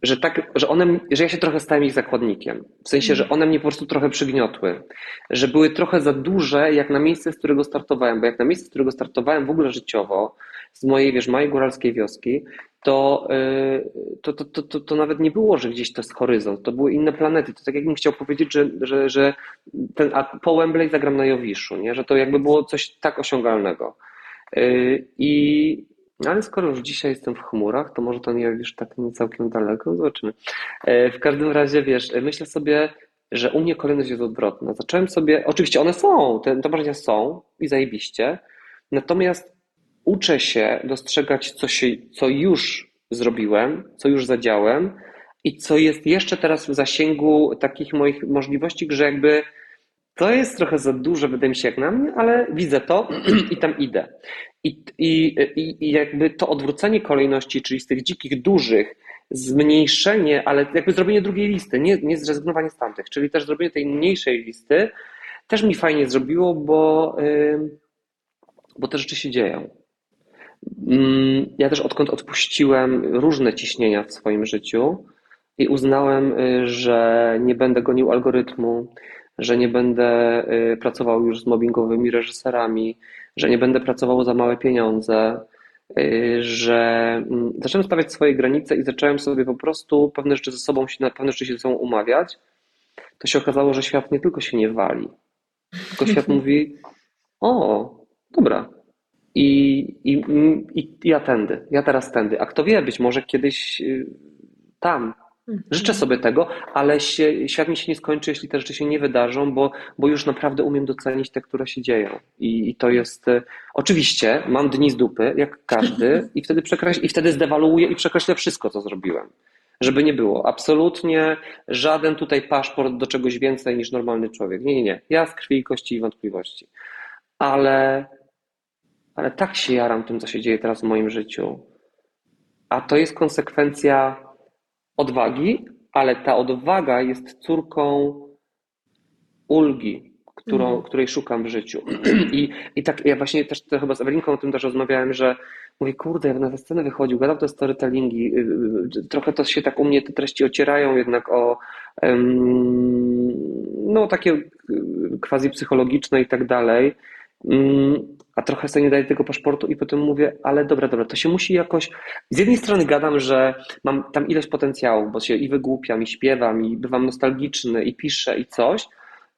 że tak, że one, że ja się trochę stałem ich zakładnikiem. W sensie, że one mnie po prostu trochę przygniotły. Że były trochę za duże jak na miejsce, z którego startowałem, bo jak na miejsce, z którego startowałem w ogóle życiowo, z mojej, wiesz, małej góralskiej wioski, to, to, to, to, to, to nawet nie było, że gdzieś to jest horyzont, to były inne planety. To tak jakbym chciał powiedzieć, że, że, że ten, a po Wembley zagram na Jowiszu, nie? że to jakby było coś tak osiągalnego. I, ale skoro już dzisiaj jestem w chmurach, to może to nie już tak nie całkiem daleko, zobaczymy. W każdym razie, wiesz, myślę sobie, że u mnie kolejność jest odwrotna. Zacząłem sobie, oczywiście one są, te, te marzenia są i zajebiście, natomiast uczę się dostrzegać, co, się, co już zrobiłem, co już zadziałem i co jest jeszcze teraz w zasięgu takich moich możliwości, że jakby to jest trochę za duże, wydaje mi się, jak na mnie, ale widzę to i tam idę. I, i, I jakby to odwrócenie kolejności, czyli z tych dzikich, dużych, zmniejszenie, ale jakby zrobienie drugiej listy, nie, nie zrezygnowanie z tamtych, czyli też zrobienie tej mniejszej listy, też mi fajnie zrobiło, bo, bo te rzeczy się dzieją. Mm, ja też odkąd odpuściłem różne ciśnienia w swoim życiu i uznałem, y, że nie będę gonił algorytmu, że nie będę y, pracował już z mobbingowymi reżyserami, że nie będę pracował za małe pieniądze, y, że mm, zacząłem stawiać swoje granice i zacząłem sobie po prostu pewne rzeczy ze sobą, pewne rzeczy się ze sobą umawiać, to się okazało, że świat nie tylko się nie wali, tylko świat <laughs> mówi: O, dobra, i, i, I ja tędy, ja teraz tędy. A kto wie, być może kiedyś y, tam. Mhm. Życzę sobie tego, ale się, świat mi się nie skończy, jeśli te rzeczy się nie wydarzą, bo, bo już naprawdę umiem docenić te, które się dzieją. I, i to jest. Y, oczywiście mam dni z dupy, jak każdy, <laughs> i wtedy, przekreś, i wtedy zdewaluuję i przekreślę wszystko, co zrobiłem. Żeby nie było. Absolutnie żaden tutaj paszport do czegoś więcej niż normalny człowiek. Nie, nie, nie. Ja z krwi i kości i wątpliwości. Ale ale tak się jaram tym, co się dzieje teraz w moim życiu. A to jest konsekwencja odwagi, ale ta odwaga jest córką ulgi, którą, mm. której szukam w życiu. <clears throat> I, I tak ja właśnie też to chyba z Ewelinką o tym też rozmawiałem, że mówię, kurde, jak na tę scenę wychodził, gadał te storytellingi, y, y, trochę to się tak u mnie te treści ocierają jednak o no takie y, quasi psychologiczne i tak dalej. Mm, a trochę sobie nie daję tego paszportu i potem mówię, ale dobra, dobra, to się musi jakoś... Z jednej strony gadam, że mam tam ileś potencjału, bo się i wygłupiam, i śpiewam, i bywam nostalgiczny, i piszę, i coś,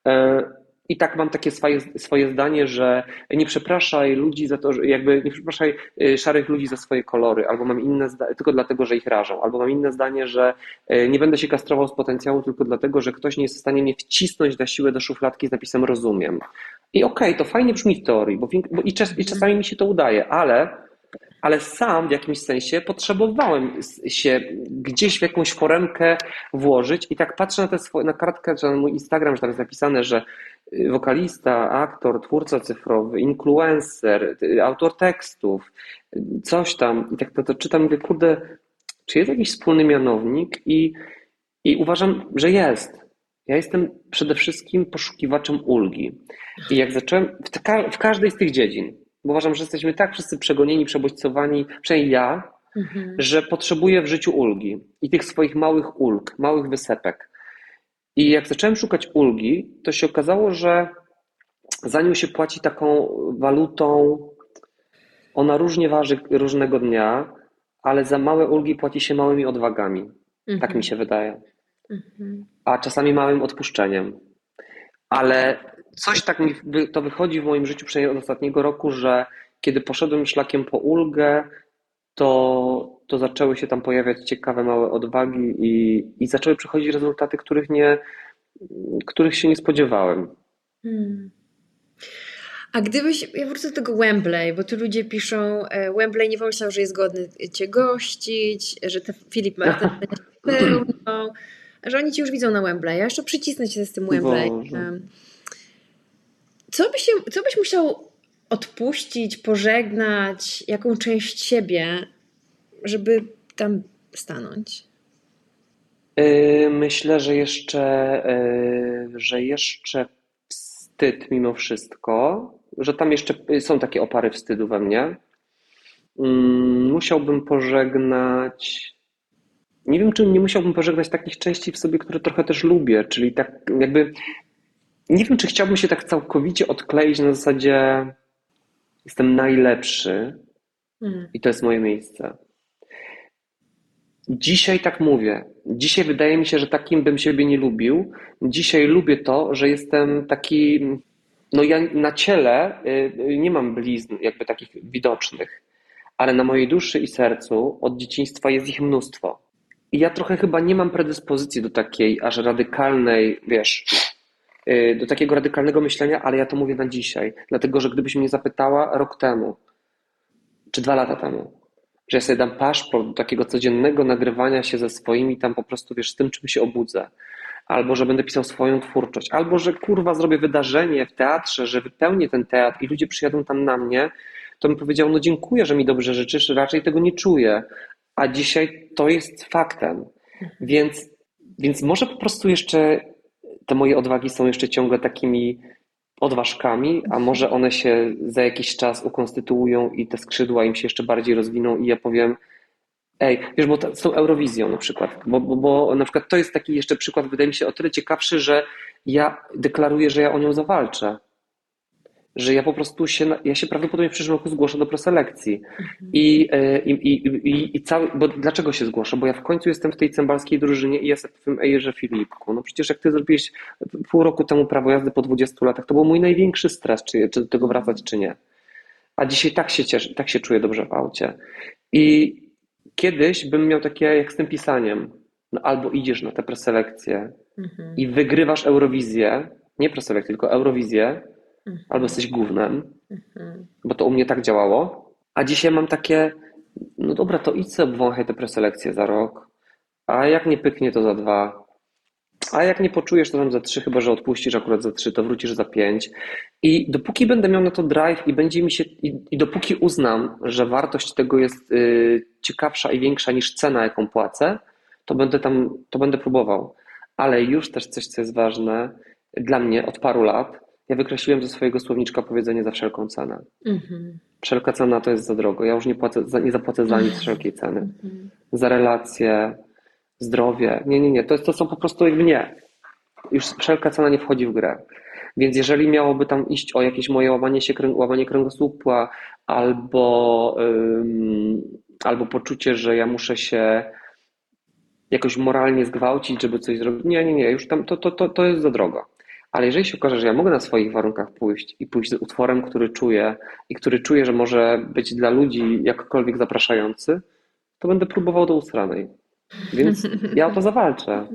e, i tak mam takie swoje, swoje zdanie, że nie przepraszaj ludzi za to, że jakby nie przepraszaj y, szarych ludzi za swoje kolory, albo mam inne zdanie, tylko dlatego, że ich rażą, albo mam inne zdanie, że y, nie będę się kastrował z potencjału tylko dlatego, że ktoś nie jest w stanie mnie wcisnąć na siłę do szufladki z napisem rozumiem. I okej, okay, to fajnie brzmi w teorii, bo, i, czas, i czasami mi się to udaje, ale ale sam w jakimś sensie potrzebowałem się gdzieś w jakąś foremkę włożyć i tak patrzę na, tę swoje, na kartkę, na mój Instagram, że tam jest napisane, że wokalista, aktor, twórca cyfrowy, influencer, autor tekstów, coś tam. I tak to, to czytam mówię, kurde, czy jest jakiś wspólny mianownik? I, I uważam, że jest. Ja jestem przede wszystkim poszukiwaczem ulgi. I jak zacząłem, w, te, w każdej z tych dziedzin, bo uważam, że jesteśmy tak wszyscy przegonieni, przebodźcowani, przynajmniej ja, mhm. że potrzebuję w życiu ulgi i tych swoich małych ulg, małych wysepek. I jak zacząłem szukać ulgi, to się okazało, że za nią się płaci taką walutą, ona różnie waży różnego dnia, ale za małe ulgi płaci się małymi odwagami. Tak mi mhm. się wydaje. Mhm. A czasami małym odpuszczeniem. Ale coś tak mi to wychodzi w moim życiu przynajmniej od ostatniego roku, że kiedy poszedłem szlakiem po ulgę, to, to zaczęły się tam pojawiać ciekawe małe odwagi i, i zaczęły przychodzić rezultaty, których, nie, których się nie spodziewałem. Hmm. A gdybyś, ja wrócę do tego Wembley, bo tu ludzie piszą, e, Wembley nie pomyślał, że jest godny Cię gościć, że te Filip Martin <laughs> pełną, że oni Cię już widzą na Wembley. Ja jeszcze przycisnę Cię z tym Wembley. Boże. Co byś, co byś musiał odpuścić, pożegnać, jaką część siebie, żeby tam stanąć? Yy, myślę, że jeszcze, yy, że jeszcze wstyd mimo wszystko, że tam jeszcze są takie opary wstydu we mnie. Yy, musiałbym pożegnać. Nie wiem, czy nie musiałbym pożegnać takich części w sobie, które trochę też lubię, czyli tak jakby. Nie wiem, czy chciałbym się tak całkowicie odkleić na zasadzie jestem najlepszy, Hmm. I to jest moje miejsce. Dzisiaj tak mówię. Dzisiaj wydaje mi się, że takim bym siebie nie lubił. Dzisiaj lubię to, że jestem taki. No ja na ciele y, nie mam blizn jakby takich widocznych, ale na mojej duszy i sercu od dzieciństwa jest ich mnóstwo. I ja trochę chyba nie mam predyspozycji do takiej aż radykalnej, wiesz, y, do takiego radykalnego myślenia, ale ja to mówię na dzisiaj. Dlatego, że gdybyś mnie zapytała rok temu, czy dwa lata temu, że ja sobie dam paszport do takiego codziennego nagrywania się ze swoimi tam po prostu, wiesz, z tym, czym się obudzę. Albo, że będę pisał swoją twórczość, albo, że kurwa zrobię wydarzenie w teatrze, że wypełnię ten teatr i ludzie przyjadą tam na mnie, to bym powiedział, no dziękuję, że mi dobrze życzysz, raczej tego nie czuję. A dzisiaj to jest faktem. Więc, więc może po prostu jeszcze te moje odwagi są jeszcze ciągle takimi odważkami, a może one się za jakiś czas ukonstytuują i te skrzydła im się jeszcze bardziej rozwiną i ja powiem, ej, wiesz, bo z tą Eurowizją na przykład, bo, bo, bo na przykład to jest taki jeszcze przykład, wydaje mi się o tyle ciekawszy, że ja deklaruję, że ja o nią zawalczę że ja po prostu się, ja się prawdopodobnie w przyszłym roku zgłoszę do preselekcji. Mhm. I, i, i, i, i cały, bo dlaczego się zgłoszę? Bo ja w końcu jestem w tej cembalskiej drużynie i jestem w tym Ejerze Filipku. No przecież jak ty zrobiłeś pół roku temu prawo jazdy po 20 latach, to był mój największy stres, czy, czy do tego wracać, czy nie. A dzisiaj tak się cieszę, tak się czuję dobrze w aucie. I kiedyś bym miał takie jak z tym pisaniem. No, albo idziesz na te preselekcje mhm. i wygrywasz Eurowizję, nie preselekcję, tylko Eurowizję, Mhm. albo jesteś głównym, mhm. bo to u mnie tak działało. A dzisiaj mam takie, no dobra, to idź sobie obwąchaj te preselekcje za rok, a jak nie pyknie, to za dwa, a jak nie poczujesz, to tam za trzy, chyba że odpuścisz akurat za trzy, to wrócisz za pięć. I dopóki będę miał na to drive i będzie mi się, i, i dopóki uznam, że wartość tego jest y, ciekawsza i większa niż cena, jaką płacę, to będę tam, to będę próbował. Ale już też coś, co jest ważne dla mnie od paru lat, ja wykreśliłem ze swojego słowniczka powiedzenie za wszelką cenę. Mhm. Wszelka cena to jest za drogo. Ja już nie, płacę, nie zapłacę za nic wszelkiej ceny. Mhm. Za relacje, zdrowie. Nie, nie, nie. To, jest, to są po prostu jakby nie. Już wszelka cena nie wchodzi w grę. Więc jeżeli miałoby tam iść o jakieś moje łamanie, się, łamanie kręgosłupa albo, ym, albo poczucie, że ja muszę się jakoś moralnie zgwałcić, żeby coś zrobić. Nie, nie, nie, już tam to, to, to, to jest za drogo. Ale jeżeli się okaże, że ja mogę na swoich warunkach pójść i pójść z utworem, który czuję i który czuję, że może być dla ludzi jakkolwiek zapraszający, to będę próbował do usranej. Więc <laughs> ja o to zawalczę.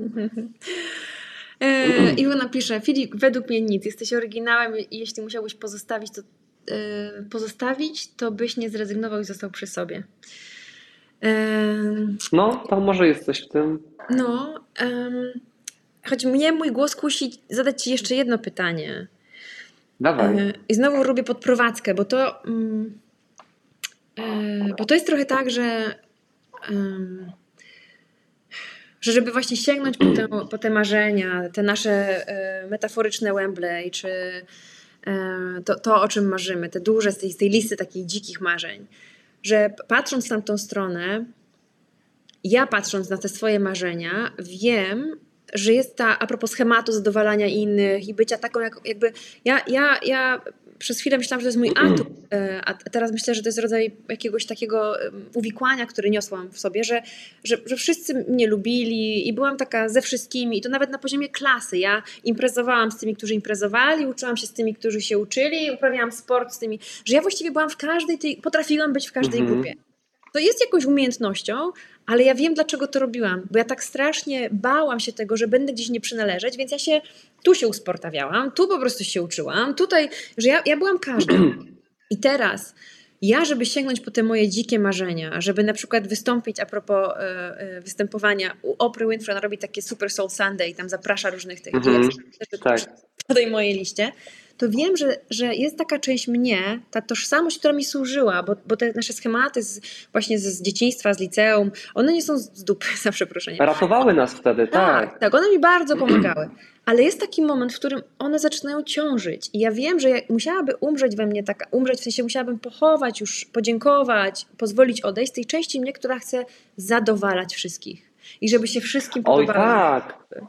E, Iwona pisze, Filip, według mnie nic, jesteś oryginałem i jeśli musiałbyś pozostawić, to e, pozostawić, to byś nie zrezygnował i został przy sobie. E, no, to może jest coś w tym. No, choć mnie mój głos kusi zadać Ci jeszcze jedno pytanie. Dawaj. E, I znowu robię podprowadzkę, bo to, mm, e, bo to jest trochę tak, że, że żeby właśnie sięgnąć po te, po te marzenia, te nasze e, metaforyczne Wembley, czy to, to, o czym marzymy, te duże z tej, z tej listy takich dzikich marzeń, że patrząc na tą stronę, ja patrząc na te swoje marzenia, wiem, że jest ta, a propos schematu zadowalania innych i bycia taką, jak, jakby ja, ja, ja przez chwilę myślałam, że to jest mój <clears throat> atut, e, a teraz myślę, że to jest rodzaj jakiegoś takiego uwikłania, który niosłam w sobie, że, że, że wszyscy mnie lubili i byłam taka ze wszystkimi i to nawet na poziomie klasy. Ja imprezowałam z tymi, którzy imprezowali, uczyłam się z tymi, którzy się uczyli, uprawiałam sport z tymi, że ja właściwie byłam w każdej tej, potrafiłam być w każdej mhm. grupie. To jest jakąś umiejętnością, ale ja wiem, dlaczego to robiłam, bo ja tak strasznie bałam się tego, że będę gdzieś nie przynależeć, więc ja się tu się usportawiałam, tu po prostu się uczyłam, tutaj, że ja, ja byłam każdą. I teraz ja, żeby sięgnąć po te moje dzikie marzenia, żeby na przykład wystąpić a propos e, e, występowania u Oprah Winfrey, ona robi takie Super Soul Sunday i tam zaprasza różnych tych, mm -hmm. tak. po tej mojej liście, to wiem, że, że jest taka część mnie, ta tożsamość, która mi służyła, bo, bo te nasze schematy z, właśnie z, z dzieciństwa, z liceum, one nie są z dupy, <laughs> za przeproszeniem. Ratowały nas wtedy, tak. Tak, tak one mi bardzo pomagały. Ale jest taki moment, w którym one zaczynają ciążyć. I ja wiem, że musiałaby umrzeć we mnie taka, umrzeć w sensie musiałabym pochować już, podziękować, pozwolić odejść z tej części mnie, która chce zadowalać wszystkich. I żeby się wszystkim podobało. Oj tak.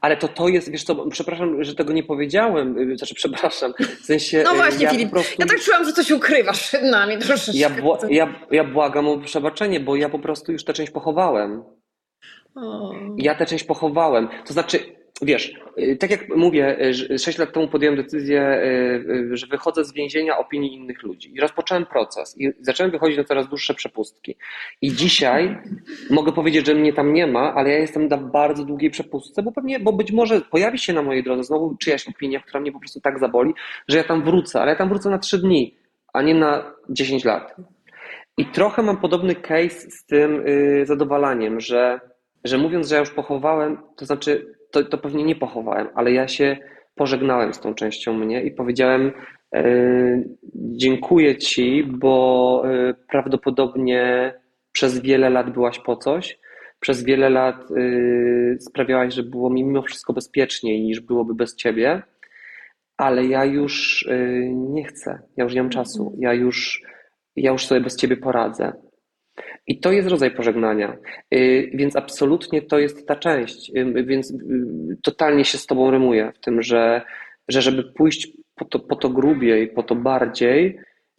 Ale to to jest, wiesz co, przepraszam, że tego nie powiedziałem, y, znaczy przepraszam, w sensie... No właśnie ja Filip, prostu... ja tak czułam, że coś ukrywasz przed nami <laughs> troszeczkę. Ja, bła, ja, ja błagam o przebaczenie, bo ja po prostu już tę część pochowałem. O. Ja tę część pochowałem. To znaczy, wiesz, y, tak jak mówię, 6 y, lat temu podjąłem decyzję, y, że wychodzę z więzienia opinii innych ludzi i rozpocząłem proces i zacząłem wychodzić na coraz dłuższe przepustki. I dzisiaj mogę powiedzieć, że mnie tam nie ma, ale ja jestem na bardzo długiej przepustce, bo pewnie, bo być może pojawi się na mojej drodze znowu czyjaś opinia, która mnie po prostu tak zaboli, że ja tam wrócę, ale ja tam wrócę na 3 dni, a nie na 10 lat. I trochę mam podobny case z tym zadowalaniem, że, że mówiąc, że ja już pochowałem, to znaczy to, to pewnie nie pochowałem, ale ja się pożegnałem z tą częścią mnie i powiedziałem: e, Dziękuję ci, bo e, prawdopodobnie przez wiele lat byłaś po coś. Przez wiele lat e, sprawiałaś, że było mi mimo wszystko bezpieczniej niż byłoby bez ciebie, ale ja już nie chcę, ja już nie mam czasu, ja już, ja już sobie bez ciebie poradzę. I to jest rodzaj pożegnania. Y, więc absolutnie to jest ta część. Y, więc y, totalnie się z Tobą rymuję w tym, że, że żeby pójść po to, po to grubiej, po to bardziej,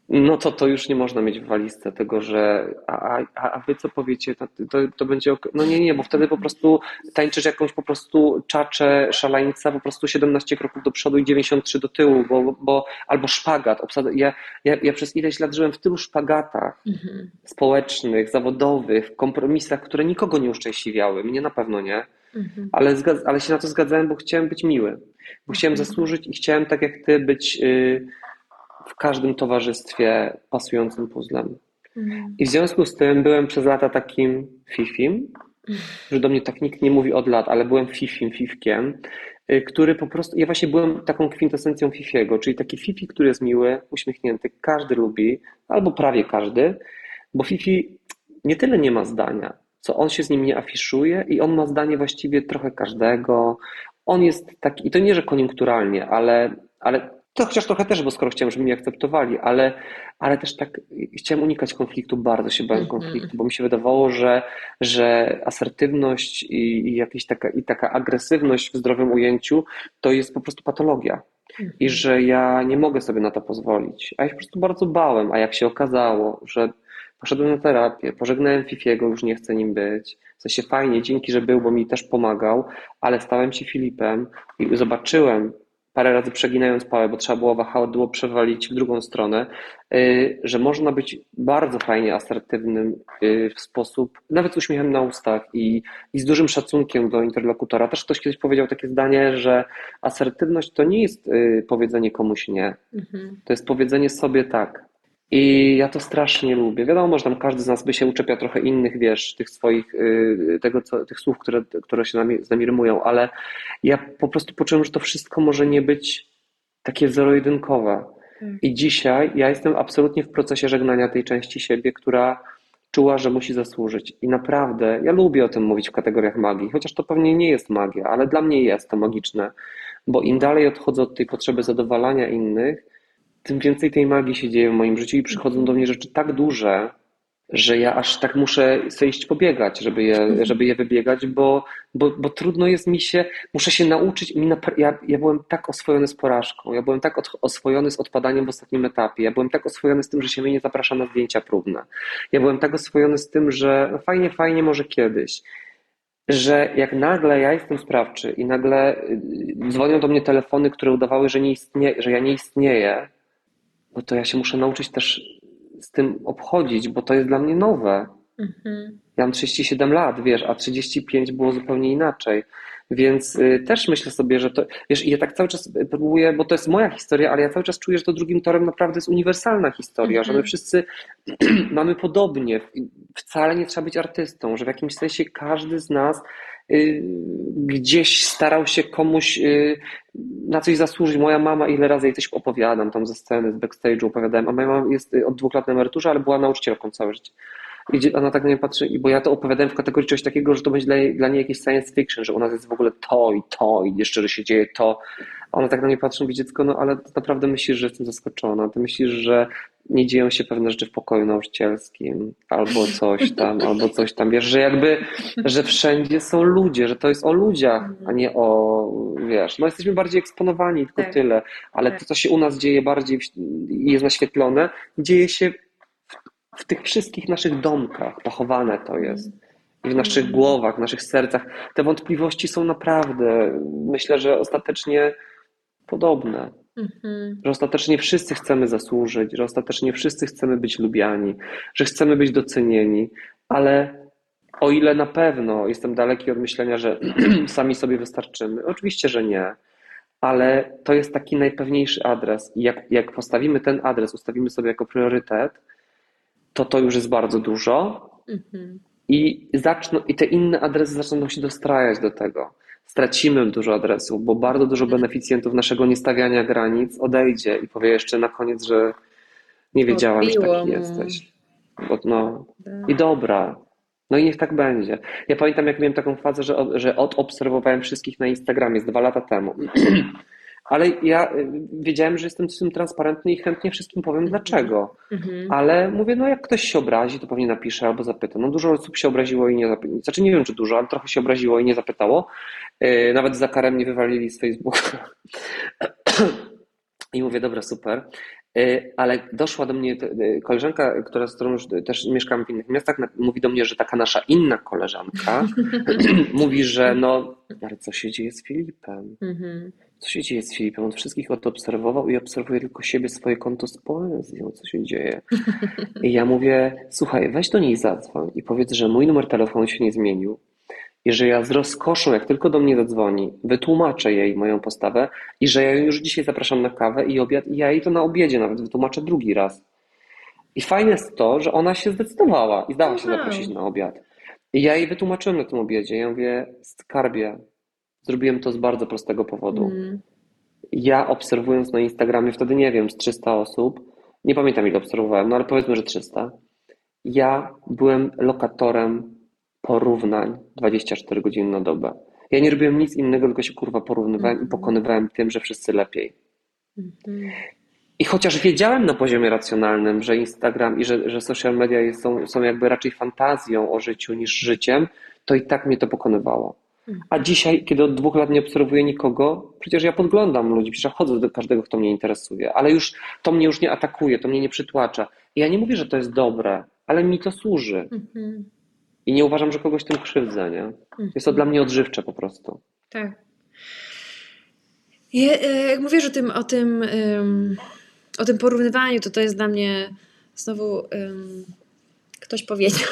no to to już nie można mieć w walizce tego, że a, a, a wy co powiecie, to, to, to będzie ok. No nie, nie, bo wtedy po prostu tańczysz jakąś po prostu czaczę szaleńca, po prostu 17 kroków do przodu i 93 do tyłu, bo, bo albo szpagat. Obsada, ja, ja, ja przez ileś lat żyłem w tylu szpagatach mhm. społecznych, zawodowych, kompromisach, które nikogo nie uszczęśliwiały, mnie na pewno nie. Mhm. Ale, ale się na to zgadzałem, bo chciałem być miły. Bo chciałem mhm. zasłużyć i chciałem tak jak ty być... Yy, w każdym towarzystwie pasującym puzzlem. Mhm. I w związku z tym byłem przez lata takim fifim, że do mnie tak nikt nie mówi od lat, ale byłem fifim, fifkiem, y, który po prostu, ja właśnie byłem taką kwintesencją fifiego, czyli taki fifi, który jest miły, uśmiechnięty, każdy lubi, albo prawie każdy, bo fifi nie tyle nie ma zdania, co on się z nim nie afiszuje i on ma zdanie właściwie trochę każdego. On jest taki, i to nie, że koniunkturalnie, ale, ale to chociaż trochę też, bo skoro chciałem, żeby mnie akceptowali, ale, ale też tak chciałem unikać konfliktu, bardzo się bałem -hmm. konfliktu, bo mi się wydawało, że, że asertywność i, i jakaś taka, i taka agresywność w zdrowym ujęciu to jest po prostu patologia. I że ja nie mogę sobie na to pozwolić. A ja się po prostu bardzo bałem, a jak się okazało, że poszedłem na terapię, pożegnałem Fifiego, już nie chcę nim być. W sensie fajnie, dzięki, że był, bo mi też pomagał, ale stałem się Filipem i zobaczyłem, parę razy przeginając pałę, bo trzeba było wahadło przewalić w drugą stronę, y, że można być bardzo fajnie asertywnym y, w sposób, nawet z uśmiechem na ustach i, i z dużym szacunkiem do interlokutora. Też ktoś kiedyś powiedział takie zdanie, że asertywność to nie jest y, powiedzenie komuś nie, mhm. to jest powiedzenie sobie tak. I ja to strasznie lubię. Wiadomo, że tam każdy z nas by się uczepia trochę innych, wiesz, tych swoich, y, tego, co, tych słów, które, które się nami, z nami rymują, ale ja po prostu poczułem, że to wszystko może nie być takie zero-jedynkowe. Hmm. I dzisiaj ja jestem absolutnie w procesie żegnania tej części siebie, która czuła, że musi zasłużyć. I naprawdę, ja lubię o tym mówić w kategoriach magii, chociaż to pewnie nie jest magia, ale dla mnie jest to magiczne, bo im dalej odchodzę od tej potrzeby zadowalania innych, tym więcej tej magii się dzieje w moim życiu i przychodzą do mnie rzeczy tak duże, że ja aż tak muszę sobie iść pobiegać, żeby je, żeby je wybiegać, bo, bo, bo trudno jest mi się, muszę się nauczyć. Mi na, ja, ja byłem tak oswojony z porażką, ja byłem tak od, oswojony z odpadaniem w ostatnim etapie, ja byłem tak oswojony z tym, że się mnie nie zaprasza na zdjęcia próbne. Ja byłem tak oswojony z tym, że no fajnie, fajnie, może kiedyś. Że jak nagle ja jestem sprawczy i nagle y, dzwonią do mnie telefony, które udawały, że, nie istnie, że ja nie istnieję, no to ja się muszę nauczyć też z tym obchodzić, bo to jest dla mnie nowe. Mhm. Ja mam 37 lat, wiesz, a 35 było zupełnie inaczej. Więc y, też myślę sobie, że to, wiesz, i ja tak cały czas próbuję, bo to jest moja historia, ale ja cały czas czuję, że to drugim torem naprawdę jest uniwersalna historia, że my mhm. wszyscy <clears throat> mamy podobnie. Wcale nie trzeba być artystą, że w jakimś sensie każdy z nas Y, gdzieś starał się komuś y, na coś zasłużyć. Moja mama, ile razy jej coś opowiadam tam ze sceny, z backstage'u opowiadałem, a moja mama jest y, od dwóch lat na emeryturze, ale była nauczycielką całe życie. I ona tak na mnie patrzy, bo ja to opowiadałem w kategorii czegoś takiego, że to będzie dla, dla niej jakieś science fiction, że u nas jest w ogóle to i to i jeszcze, że się dzieje to. A ona tak na mnie patrzy mówi, dziecko, no ale naprawdę myślisz, że jestem zaskoczona. Ty myślisz, że nie dzieją się pewne rzeczy w pokoju nauczycielskim, albo coś tam, albo coś tam. Wiesz, że jakby, że wszędzie są ludzie, że to jest o ludziach, a nie o, wiesz, no jesteśmy bardziej eksponowani, tylko Tak. tyle, ale Tak. to, co się u nas dzieje bardziej jest naświetlone, dzieje się w, w tych wszystkich naszych domkach, pochowane to jest. I w naszych głowach, w naszych sercach. Te wątpliwości są naprawdę, myślę, że ostatecznie podobne Mhm. że ostatecznie wszyscy chcemy zasłużyć, że ostatecznie wszyscy chcemy być lubiani, że chcemy być docenieni, ale o ile na pewno jestem daleki od myślenia, że <clears throat> sami sobie wystarczymy, oczywiście, że nie, ale to jest taki najpewniejszy adres i jak, jak postawimy ten adres, ustawimy sobie jako priorytet, to to już jest bardzo dużo Mhm. i, zaczną, i te inne adresy zaczną się dostrajać do tego. Stracimy dużo adresów, bo bardzo dużo beneficjentów naszego niestawiania granic odejdzie i powie jeszcze na koniec, że nie wiedziałam, że taki jesteś. Bo, no, Tak. I dobra. No i niech tak będzie. Ja pamiętam, jak miałem taką fazę, że, że odobserwowałem wszystkich na Instagramie z dwa lata temu. <clears throat> Ale ja y, wiedziałem, że jestem z tym transparentny i chętnie wszystkim powiem dlaczego. Mhm. Ale mówię, no jak ktoś się obrazi, to pewnie napisze albo zapyta. No dużo osób się obraziło i nie zapytało. Znaczy nie wiem, czy dużo, ale trochę się obraziło i nie zapytało. Yy, Nawet za karę mnie wywalili z Facebooka. I mówię, dobra, super. Yy, Ale doszła do mnie koleżanka, która, z którą już też mieszkam w innych miastach, mówi do mnie, że taka nasza inna koleżanka <laughs> mówi, że no, ale co się dzieje z Filipem? Mhm. Co się dzieje z Filipem? On wszystkich odobserwował i obserwuje tylko siebie, swoje konto z poezją. Co się dzieje? <laughs> I ja mówię, słuchaj, weź do niej zadzwoń i powiedz, że mój numer telefonu się nie zmienił i że ja z rozkoszą, jak tylko do mnie zadzwoni, wytłumaczę jej moją postawę i że ja ją już dzisiaj zapraszam na kawę i obiad i ja jej to na obiedzie nawet wytłumaczę drugi raz. I fajne jest to, że ona się zdecydowała i zdała się zaprosić na obiad. I ja jej wytłumaczyłem na tym obiedzie. Ja mówię, skarbie, zrobiłem to z bardzo prostego powodu. Mhm. Ja obserwując na Instagramie, wtedy nie wiem, z 300 osób, nie pamiętam ile obserwowałem, no ale powiedzmy, że 300. Ja byłem lokatorem porównań 24 godziny na dobę. Ja nie robiłem nic innego, tylko się kurwa porównywałem i pokonywałem tym, że wszyscy lepiej. Mhm. I chociaż wiedziałem na poziomie racjonalnym, że Instagram i że, że social media są, są jakby raczej fantazją o życiu niż życiem, to i tak mnie to pokonywało. A dzisiaj, kiedy od dwóch lat nie obserwuję nikogo, przecież ja podglądam ludzi, przecież ja chodzę do każdego, kto mnie interesuje, ale już to mnie już nie atakuje, to mnie nie przytłacza. I ja nie mówię, że to jest dobre, ale mi to służy. Mhm. I nie uważam, że kogoś tym krzywdzę, nie? Jest to dla mnie odżywcze po prostu. Tak. E, jak mówisz o tym, o tym, ym, o tym porównywaniu, to to jest dla mnie znowu ym, ktoś powiedział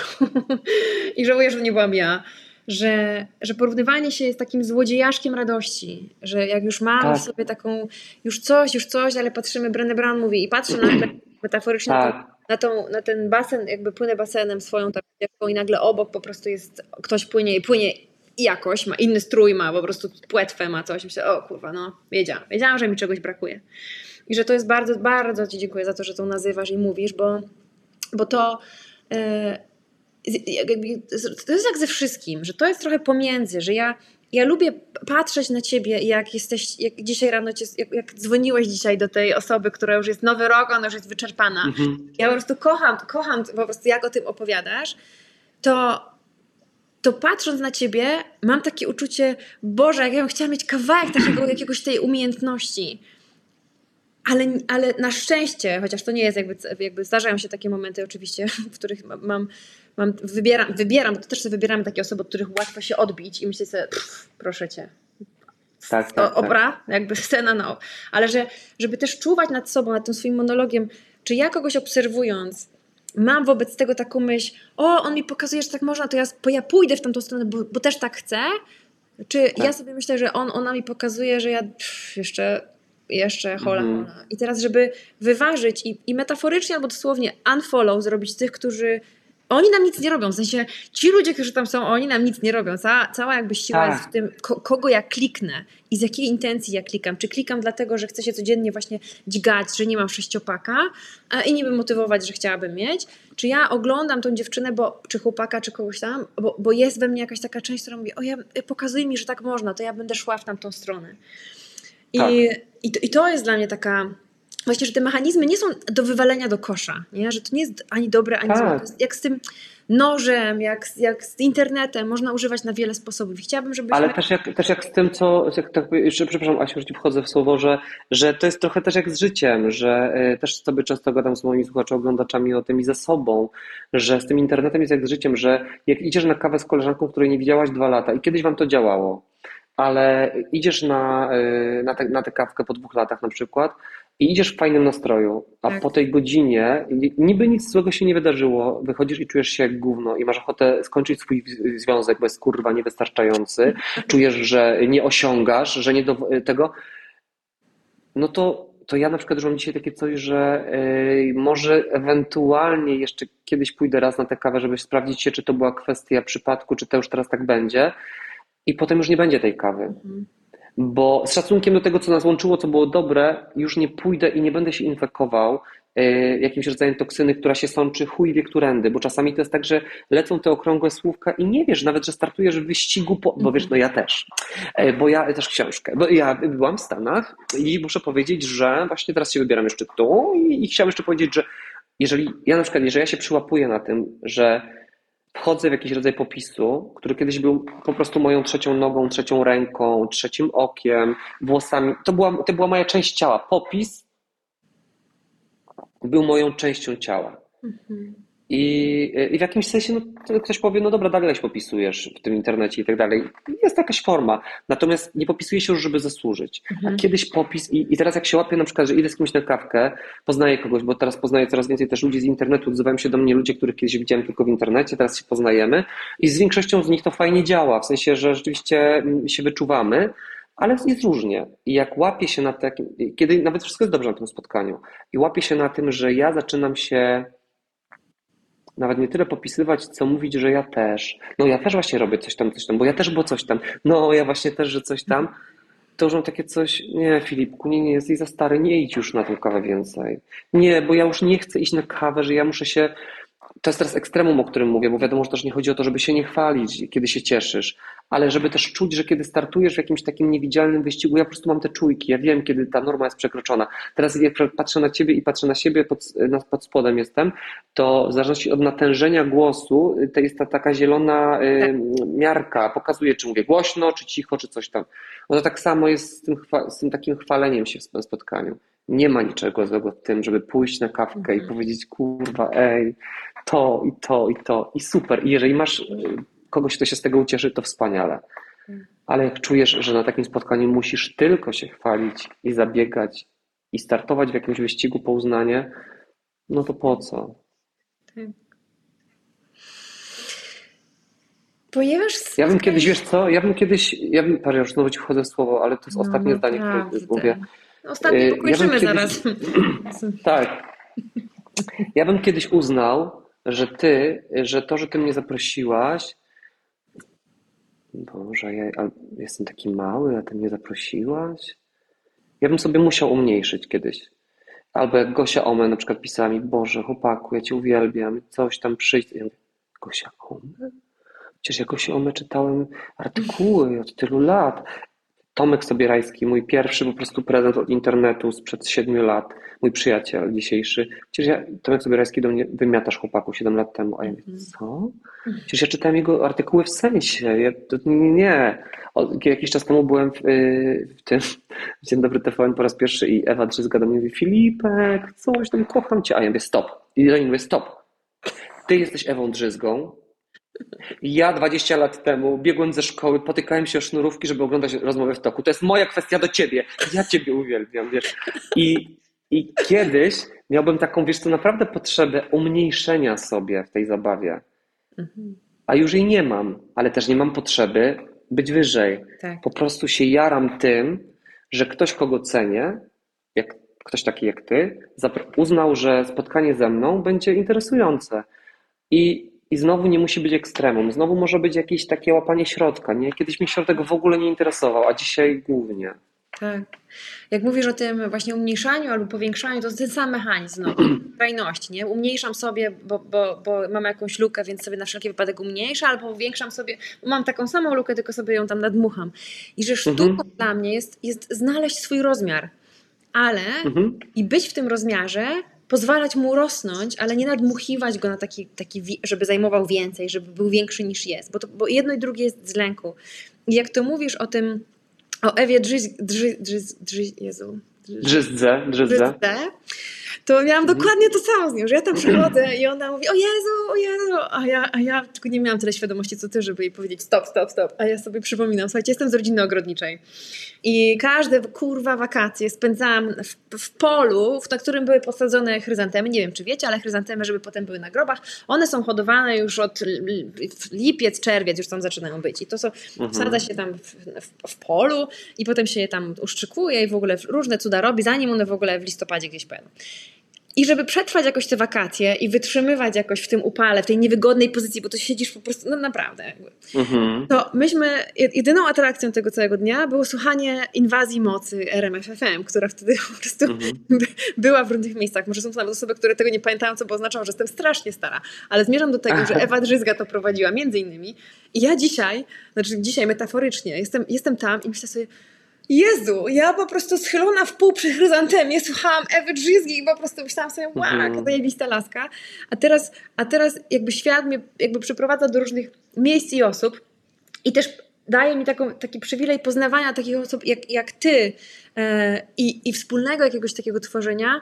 <laughs> i żałuję, że nie byłam ja, że, że porównywanie się jest takim złodziejaszkiem radości, że jak już mam Tak. w sobie taką, już coś, już coś, ale patrzymy, Brené Brown mówi i patrzę nagle <clears throat> metaforycznie Tak, na, tą, na ten basen, jakby płynę basenem swoją taką i nagle obok po prostu jest, ktoś płynie i płynie jakoś, ma inny strój, ma po prostu płetwę, ma coś. Myślę, o kurwa, no wiedziałam, wiedziałam, że mi czegoś brakuje. I że to jest bardzo, bardzo Ci dziękuję za to, że to nazywasz i mówisz, bo, bo to jakby, to jest jak ze wszystkim, że to jest trochę pomiędzy, że ja, ja lubię patrzeć na Ciebie, jak jesteś, jak dzisiaj rano, cię, jak, jak dzwoniłeś dzisiaj do tej osoby, która już jest nowy rok, ona już jest wyczerpana. mhm. Ja po prostu kocham, kocham po prostu jak o tym opowiadasz, to, to patrząc na ciebie, mam takie uczucie, Boże, jak ja bym chciała mieć kawałek takiego, <clears throat> jakiegoś tej umiejętności. Ale, ale na szczęście, chociaż to nie jest jakby, jakby zdarzają się takie momenty oczywiście, w których mam, mam, wybieram, wybieram, bo to też sobie wybieramy takie osoby, od których łatwo się odbić i myślę sobie, pff, proszę cię, Tak, tak, tak. obra, jakby <laughs> scena na. Ale że, żeby też czuwać nad sobą, nad tym swoim monologiem, czy ja kogoś obserwując, mam wobec tego taką myśl, o, on mi pokazuje, że tak można, to ja, ja pójdę w tamtą stronę, bo, bo też tak chcę. Czy ja sobie myślę, że on, ona mi pokazuje, że ja pff, jeszcze, jeszcze hola, Mhm. hola. I teraz, żeby wyważyć i, i metaforycznie albo dosłownie unfollow zrobić tych, którzy oni nam nic nie robią, w sensie ci ludzie, którzy tam są, oni nam nic nie robią. Cała, cała jakby siła Tak. jest w tym, ko, kogo ja kliknę i z jakiej intencji ja klikam. Czy klikam dlatego, że chcę się codziennie właśnie dźgać, że nie mam sześciopaka a, i niby motywować, że chciałabym mieć. Czy ja oglądam tą dziewczynę, bo, czy chłopaka, czy kogoś tam, bo, bo jest we mnie jakaś taka część, która mówi, o ja, pokazuj mi, że tak można, to ja będę szła w tamtą stronę. I, Tak. i, to, I to jest dla mnie taka właśnie, że te mechanizmy nie są do wywalenia do kosza, nie? że to nie jest ani dobre, ani tak. złe. Jak z tym nożem, jak, jak z internetem, można używać na wiele sposobów. Chciałabym, żebyśmy... Ale też jak, też jak z tym, co, jak, tak, jeszcze, przepraszam Asiu, że ci wchodzę w słowo, że, że to jest trochę też jak z życiem, że y, też sobie często gadam z moimi słuchaczami, oglądaczami o tym i ze sobą, że z tym internetem jest jak z życiem, że jak idziesz na kawę z koleżanką, której nie widziałaś dwa lata i kiedyś wam to działało, ale idziesz na, y, na, te, na tę kawkę po dwóch latach na przykład i idziesz w fajnym nastroju, a tak. po tej godzinie niby nic złego się nie wydarzyło, wychodzisz i czujesz się jak gówno i masz ochotę skończyć swój związek, bo jest kurwa niewystarczający, <laughs> czujesz, że nie osiągasz, że nie do tego, no to, to ja na przykład mam dzisiaj takie coś, że yy, może ewentualnie jeszcze kiedyś pójdę raz na tę kawę, żeby sprawdzić się, czy to była kwestia przypadku, czy to już teraz tak będzie i potem już nie będzie tej kawy. Mhm bo z szacunkiem do tego, co nas łączyło, co było dobre, już nie pójdę i nie będę się infekował e, jakimś rodzajem toksyny, która się sączy chuj wie którędy, bo czasami to jest tak, że lecą te okrągłe słówka i nie wiesz nawet, że startujesz w wyścigu, po, bo wiesz, no ja też, e, bo ja też książkę, bo ja byłam w Stanach i muszę powiedzieć, że właśnie teraz się wybieram jeszcze tu i, i chciałam jeszcze powiedzieć, że jeżeli ja na przykład, jeżeli ja się przyłapuję na tym, że wchodzę w jakiś rodzaj popisu, który kiedyś był po prostu moją trzecią nogą, trzecią ręką, trzecim okiem, włosami. To była, to była moja część ciała. Popis był moją częścią ciała. Mhm. I, I w jakimś sensie no, ktoś powie, no dobra, dalej popisujesz w tym internecie i tak dalej. Jest jakaś forma. Natomiast nie popisuje się już, żeby zasłużyć. Mhm. A kiedyś popis i, i teraz jak się łapię na przykład, że idę z kimś na kawkę, poznaję kogoś, bo teraz poznaję coraz więcej też ludzi z internetu, odzywają się do mnie ludzie, których kiedyś widziałem tylko w internecie, teraz się poznajemy i z większością z nich to fajnie działa, w sensie, że rzeczywiście mm, się wyczuwamy, ale jest różnie. I jak łapię się na takim, kiedy nawet wszystko jest dobrze na tym spotkaniu i łapię się na tym, że ja zaczynam się nawet nie tyle popisywać, co mówić, że ja też. No ja też właśnie robię coś tam, coś tam, bo ja też było coś tam. No ja właśnie też, że coś tam. To już mam takie coś, nie Filipku, nie, nie, jesteś za stary, nie idź już na tą kawę więcej. Nie, bo ja już nie chcę iść na kawę, że ja muszę się to jest teraz ekstremum, o którym mówię, bo wiadomo, że też nie chodzi o to, żeby się nie chwalić, kiedy się cieszysz, ale żeby też czuć, że kiedy startujesz w jakimś takim niewidzialnym wyścigu, ja po prostu mam te czujki, ja wiem, kiedy ta norma jest przekroczona. Teraz jak patrzę na ciebie i patrzę na siebie, pod, pod spodem jestem, to w zależności od natężenia głosu, to jest ta taka zielona y, miarka, pokazuje, czy mówię głośno, czy cicho, czy coś tam. No to tak samo jest z tym, z tym takim chwaleniem się w spotkaniu. Nie ma niczego złego w tym, żeby pójść na kawkę mhm. i powiedzieć, kurwa, ej, to i to i to i super. I jeżeli masz y, kogoś, kto się z tego ucieszy, to wspaniale. Ale jak czujesz, że na takim spotkaniu musisz tylko się chwalić i zabiegać i startować w jakimś wyścigu po uznanie, no to po co? Tak. Ponieważ ja bym kiedyś, wiesz co, ja bym kiedyś, ja bym, parę już znowu ci wchodzę w słowo, ale to jest no, ostatnie zdanie, które mówię. Ostatnie pokończymy ja zaraz. <clears throat> tak. Ja bym kiedyś uznał, że ty, że to, że ty mnie zaprosiłaś, Boże, ja jestem taki mały, a ty mnie zaprosiłaś? Ja bym sobie musiał umniejszyć kiedyś. Albo jak Gosia Ome na przykład pisała mi, Boże, chłopaku, ja cię uwielbiam, coś tam przyjść. Ja mówię, Gosia Ome? Przecież ja Gosia Ome czytałem artykuły od tylu lat. Tomek Sobierajski, mój pierwszy po prostu prezent od internetu sprzed siedmiu lat, mój przyjaciel dzisiejszy. Przecież ja, Tomek Sobierajski do mnie wymiatasz chłopaku 7 lat temu, a ja mówię, mhm. co? Przecież ja czytałem jego artykuły w sensie. Ja, to, nie, nie. O, jakiś czas temu byłem w, y, w tym <laughs> w Dzień Dobry TVN po raz pierwszy i Ewa Drzyzga do mnie mówi, Filipek, coś tam, kocham cię. A ja mówię, stop. I do niej mówię, stop. Ty jesteś Ewą Drzyzgą, ja 20 lat temu biegłem ze szkoły, potykałem się o sznurówki, żeby oglądać rozmowę w toku. To jest moja kwestia do ciebie. Ja ciebie uwielbiam, wiesz. I, i kiedyś miałbym taką, wiesz, to naprawdę potrzebę umniejszenia sobie w tej zabawie. A już jej nie mam, ale też nie mam potrzeby być wyżej. Tak. Po prostu się jaram tym, że ktoś, kogo cenię, jak ktoś taki jak ty, uznał, że spotkanie ze mną będzie interesujące. I i znowu nie musi być ekstremum, znowu może być jakieś takie łapanie środka. Nie? Kiedyś mi środek w ogóle nie interesował, a dzisiaj głównie. Tak. Jak mówisz o tym właśnie umniejszaniu albo powiększaniu, to ten sam mechanizm no, <clears throat> skrajności, nie? Umniejszam sobie, bo, bo, bo mam jakąś lukę, więc sobie na wszelki wypadek umniejszę, albo powiększam sobie, bo mam taką samą lukę, tylko sobie ją tam nadmucham. I że sztuką mhm. dla mnie jest, jest znaleźć swój rozmiar ale mhm. i być w tym rozmiarze, pozwalać mu rosnąć, ale nie nadmuchiwać go na taki, taki żeby zajmował więcej, żeby był większy niż jest, bo, to, bo jedno i drugie jest z lęku. I jak to mówisz o tym, o Ewie Drzyz, Drzyz, Drzyz, Drzyz, Jezu, Drzyzdze, drzyzdze to miałam mhm. dokładnie to samo z nią, że ja tam przychodzę i ona mówi, o Jezu, o Jezu, a ja, a ja tylko nie miałam tyle świadomości, co ty, żeby jej powiedzieć stop, stop, stop, a ja sobie przypominam, słuchajcie, jestem z rodziny ogrodniczej i każde, kurwa, wakacje spędzałam w, w polu, na którym były posadzone chryzantemy, nie wiem, czy wiecie, ale chryzantemy, żeby potem były na grobach, one są hodowane już od lipiec, czerwiec, już tam zaczynają być i to są, mhm. wsadza się tam w, w, w, polu i potem się je tam uszczykuje i w ogóle różne cuda robi, zanim one w ogóle w listopadzie gdzieś pojadą. I żeby przetrwać jakoś te wakacje i wytrzymywać jakoś w tym upale, w tej niewygodnej pozycji, bo to siedzisz po prostu, no naprawdę, mhm. to myśmy, jedyną atrakcją tego całego dnia było słuchanie inwazji mocy RMFFM, która wtedy <laughs> po prostu mhm. była w różnych miejscach. Może są to nawet osoby, które tego nie pamiętają, co by oznaczało, że jestem strasznie stara, ale zmierzam do tego, że Ewa Drzyzga to prowadziła między innymi i ja dzisiaj, znaczy dzisiaj metaforycznie, jestem, jestem tam i myślę sobie, Jezu, ja po prostu schylona w pół przy chryzantemie słuchałam Ewy Drzizgi i po prostu myślałam sobie, wow, jaka mhm. zajebista laska. A teraz, a teraz jakby świat mnie jakby przyprowadza do różnych miejsc i osób i też daje mi taką, taki przywilej poznawania takich osób jak, jak ty e, i, i wspólnego jakiegoś takiego tworzenia,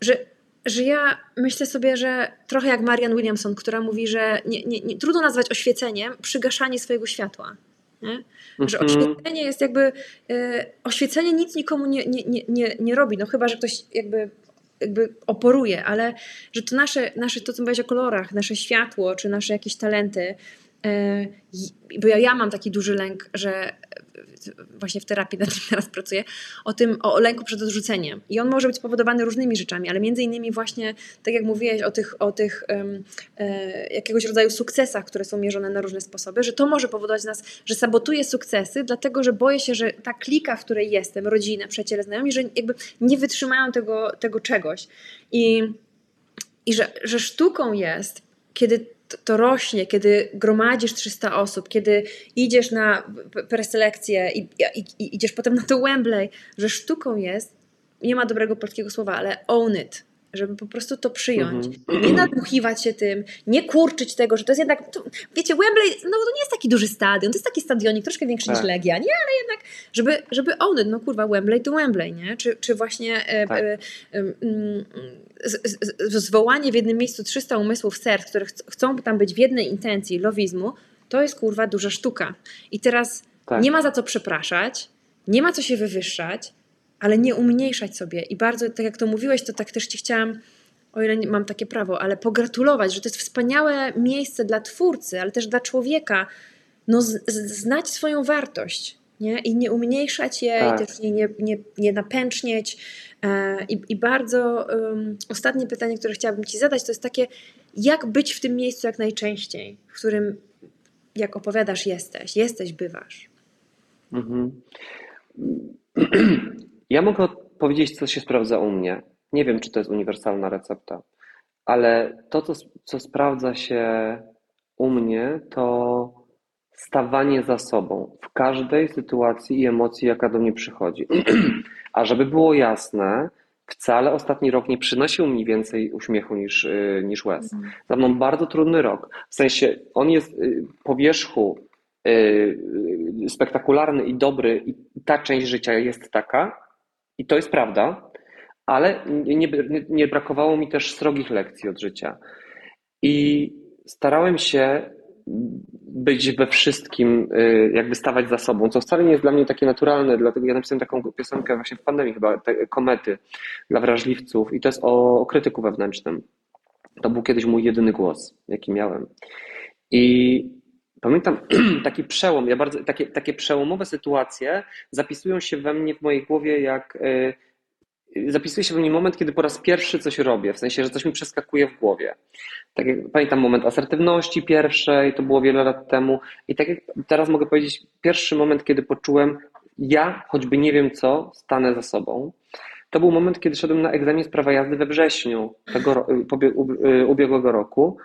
że, że ja myślę sobie, że trochę jak Marian Williamson, która mówi, że nie, nie, nie, trudno nazwać oświeceniem przygaszanie swojego światła. Nie? Że mhm. oświecenie jest jakby, e, oświecenie nic nikomu nie, nie, nie, nie, nie robi, no chyba, że ktoś jakby jakby oporuje, ale że to nasze, nasze to co mówiłaś o kolorach, nasze światło, czy nasze jakieś talenty, bo ja, ja mam taki duży lęk, że właśnie w terapii nad tym <laughs> teraz pracuję, o tym, o lęku przed odrzuceniem. I on może być spowodowany różnymi rzeczami, ale między innymi właśnie, tak jak mówiłeś o tych, o tych um, e, jakiegoś rodzaju sukcesach, które są mierzone na różne sposoby, że to może powodować nas, że sabotuję sukcesy, dlatego, że boję się, że ta klika, w której jestem, rodzina, przyjaciele, znajomi, że jakby nie wytrzymają tego, tego czegoś. I, i że, że sztuką jest, kiedy to rośnie, kiedy gromadzisz 300 osób, kiedy idziesz na preselekcję i, i, i, idziesz potem na to Wembley, że sztuką jest, nie ma dobrego polskiego słowa, ale own it żeby po prostu to przyjąć. Mm-hmm. Nie nadmuchiwać się tym, nie kurczyć tego, że to jest jednak, to, wiecie, Wembley, no to nie jest taki duży stadion, to jest taki stadionik troszkę większy tak. niż Legia, nie, ale jednak, żeby, żeby own it, no kurwa, Wembley to Wembley, nie? Czy, czy właśnie e, tak. e, e, zwołanie w jednym miejscu 300 umysłów serc, które ch chcą tam być w jednej intencji lowizmu, to jest kurwa duża sztuka. I teraz tak. nie ma za co przepraszać, nie ma co się wywyższać, ale nie umniejszać sobie. I bardzo, tak jak to mówiłeś, to tak też Ci chciałam, o ile nie mam takie prawo, ale pogratulować, że to jest wspaniałe miejsce dla twórcy, ale też dla człowieka, no z, z, znać swoją wartość. Nie? I nie umniejszać jej, tak. też nie, nie, nie, nie napęcznieć. E, i, I bardzo um, ostatnie pytanie, które chciałabym Ci zadać, to jest takie, jak być w tym miejscu jak najczęściej, w którym, jak opowiadasz, jesteś, jesteś, bywasz. Mhm. Ja mogę powiedzieć, co się sprawdza u mnie. Nie wiem, czy to jest uniwersalna recepta, ale to, co, co sprawdza się u mnie, to stawanie za sobą w każdej sytuacji i emocji, jaka do mnie przychodzi. <clears throat> A żeby było jasne, wcale ostatni rok nie przynosił mi więcej uśmiechu niż, y, niż łez. Mhm. Za mną bardzo trudny rok. W sensie on jest y, po wierzchu y, spektakularny i dobry, i ta część życia jest taka, i to jest prawda, ale nie, nie, nie brakowało mi też srogich lekcji od życia. I starałem się być we wszystkim, y, jakby stawać za sobą, co wcale nie jest dla mnie takie naturalne, dlatego ja napisałem taką piosenkę właśnie w pandemii chyba, te komety dla wrażliwców i to jest o, o krytyku wewnętrznym. To był kiedyś mój jedyny głos, jaki miałem. I pamiętam <clears throat> taki przełom, ja bardzo, takie, takie przełomowe sytuacje zapisują się we mnie, w mojej głowie, jak yy, zapisuje się we mnie moment, kiedy po raz pierwszy coś robię, w sensie, że coś mi przeskakuje w głowie. Tak jak pamiętam moment asertywności pierwszej, to było wiele lat temu i tak jak teraz mogę powiedzieć, pierwszy moment, kiedy poczułem, ja choćby nie wiem co, stanę za sobą. To był moment, kiedy szedłem na egzamin z prawa jazdy we wrześniu tego, y, ubiegłego roku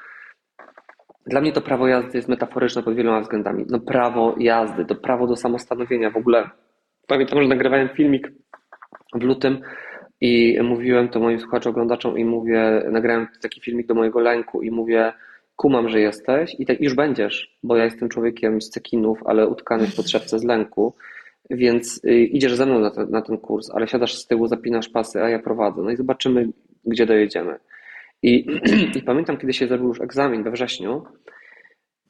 dla mnie to prawo jazdy jest metaforyczne pod wieloma względami. No prawo jazdy, to prawo do samostanowienia w ogóle. Pamiętam, że nagrywałem filmik w lutym I mówiłem to moim słuchaczom, oglądaczom i mówię, nagrałem taki filmik do mojego lęku i mówię, kumam, że jesteś i tak już będziesz, bo ja jestem człowiekiem z cekinów, ale utkany w podszewce z lęku, więc y, idziesz ze mną na ten, na ten kurs, ale siadasz z tyłu, zapinasz pasy, a ja prowadzę. No i zobaczymy, gdzie dojedziemy. I, <clears throat> i pamiętam, kiedy się zrobił już egzamin we wrześniu,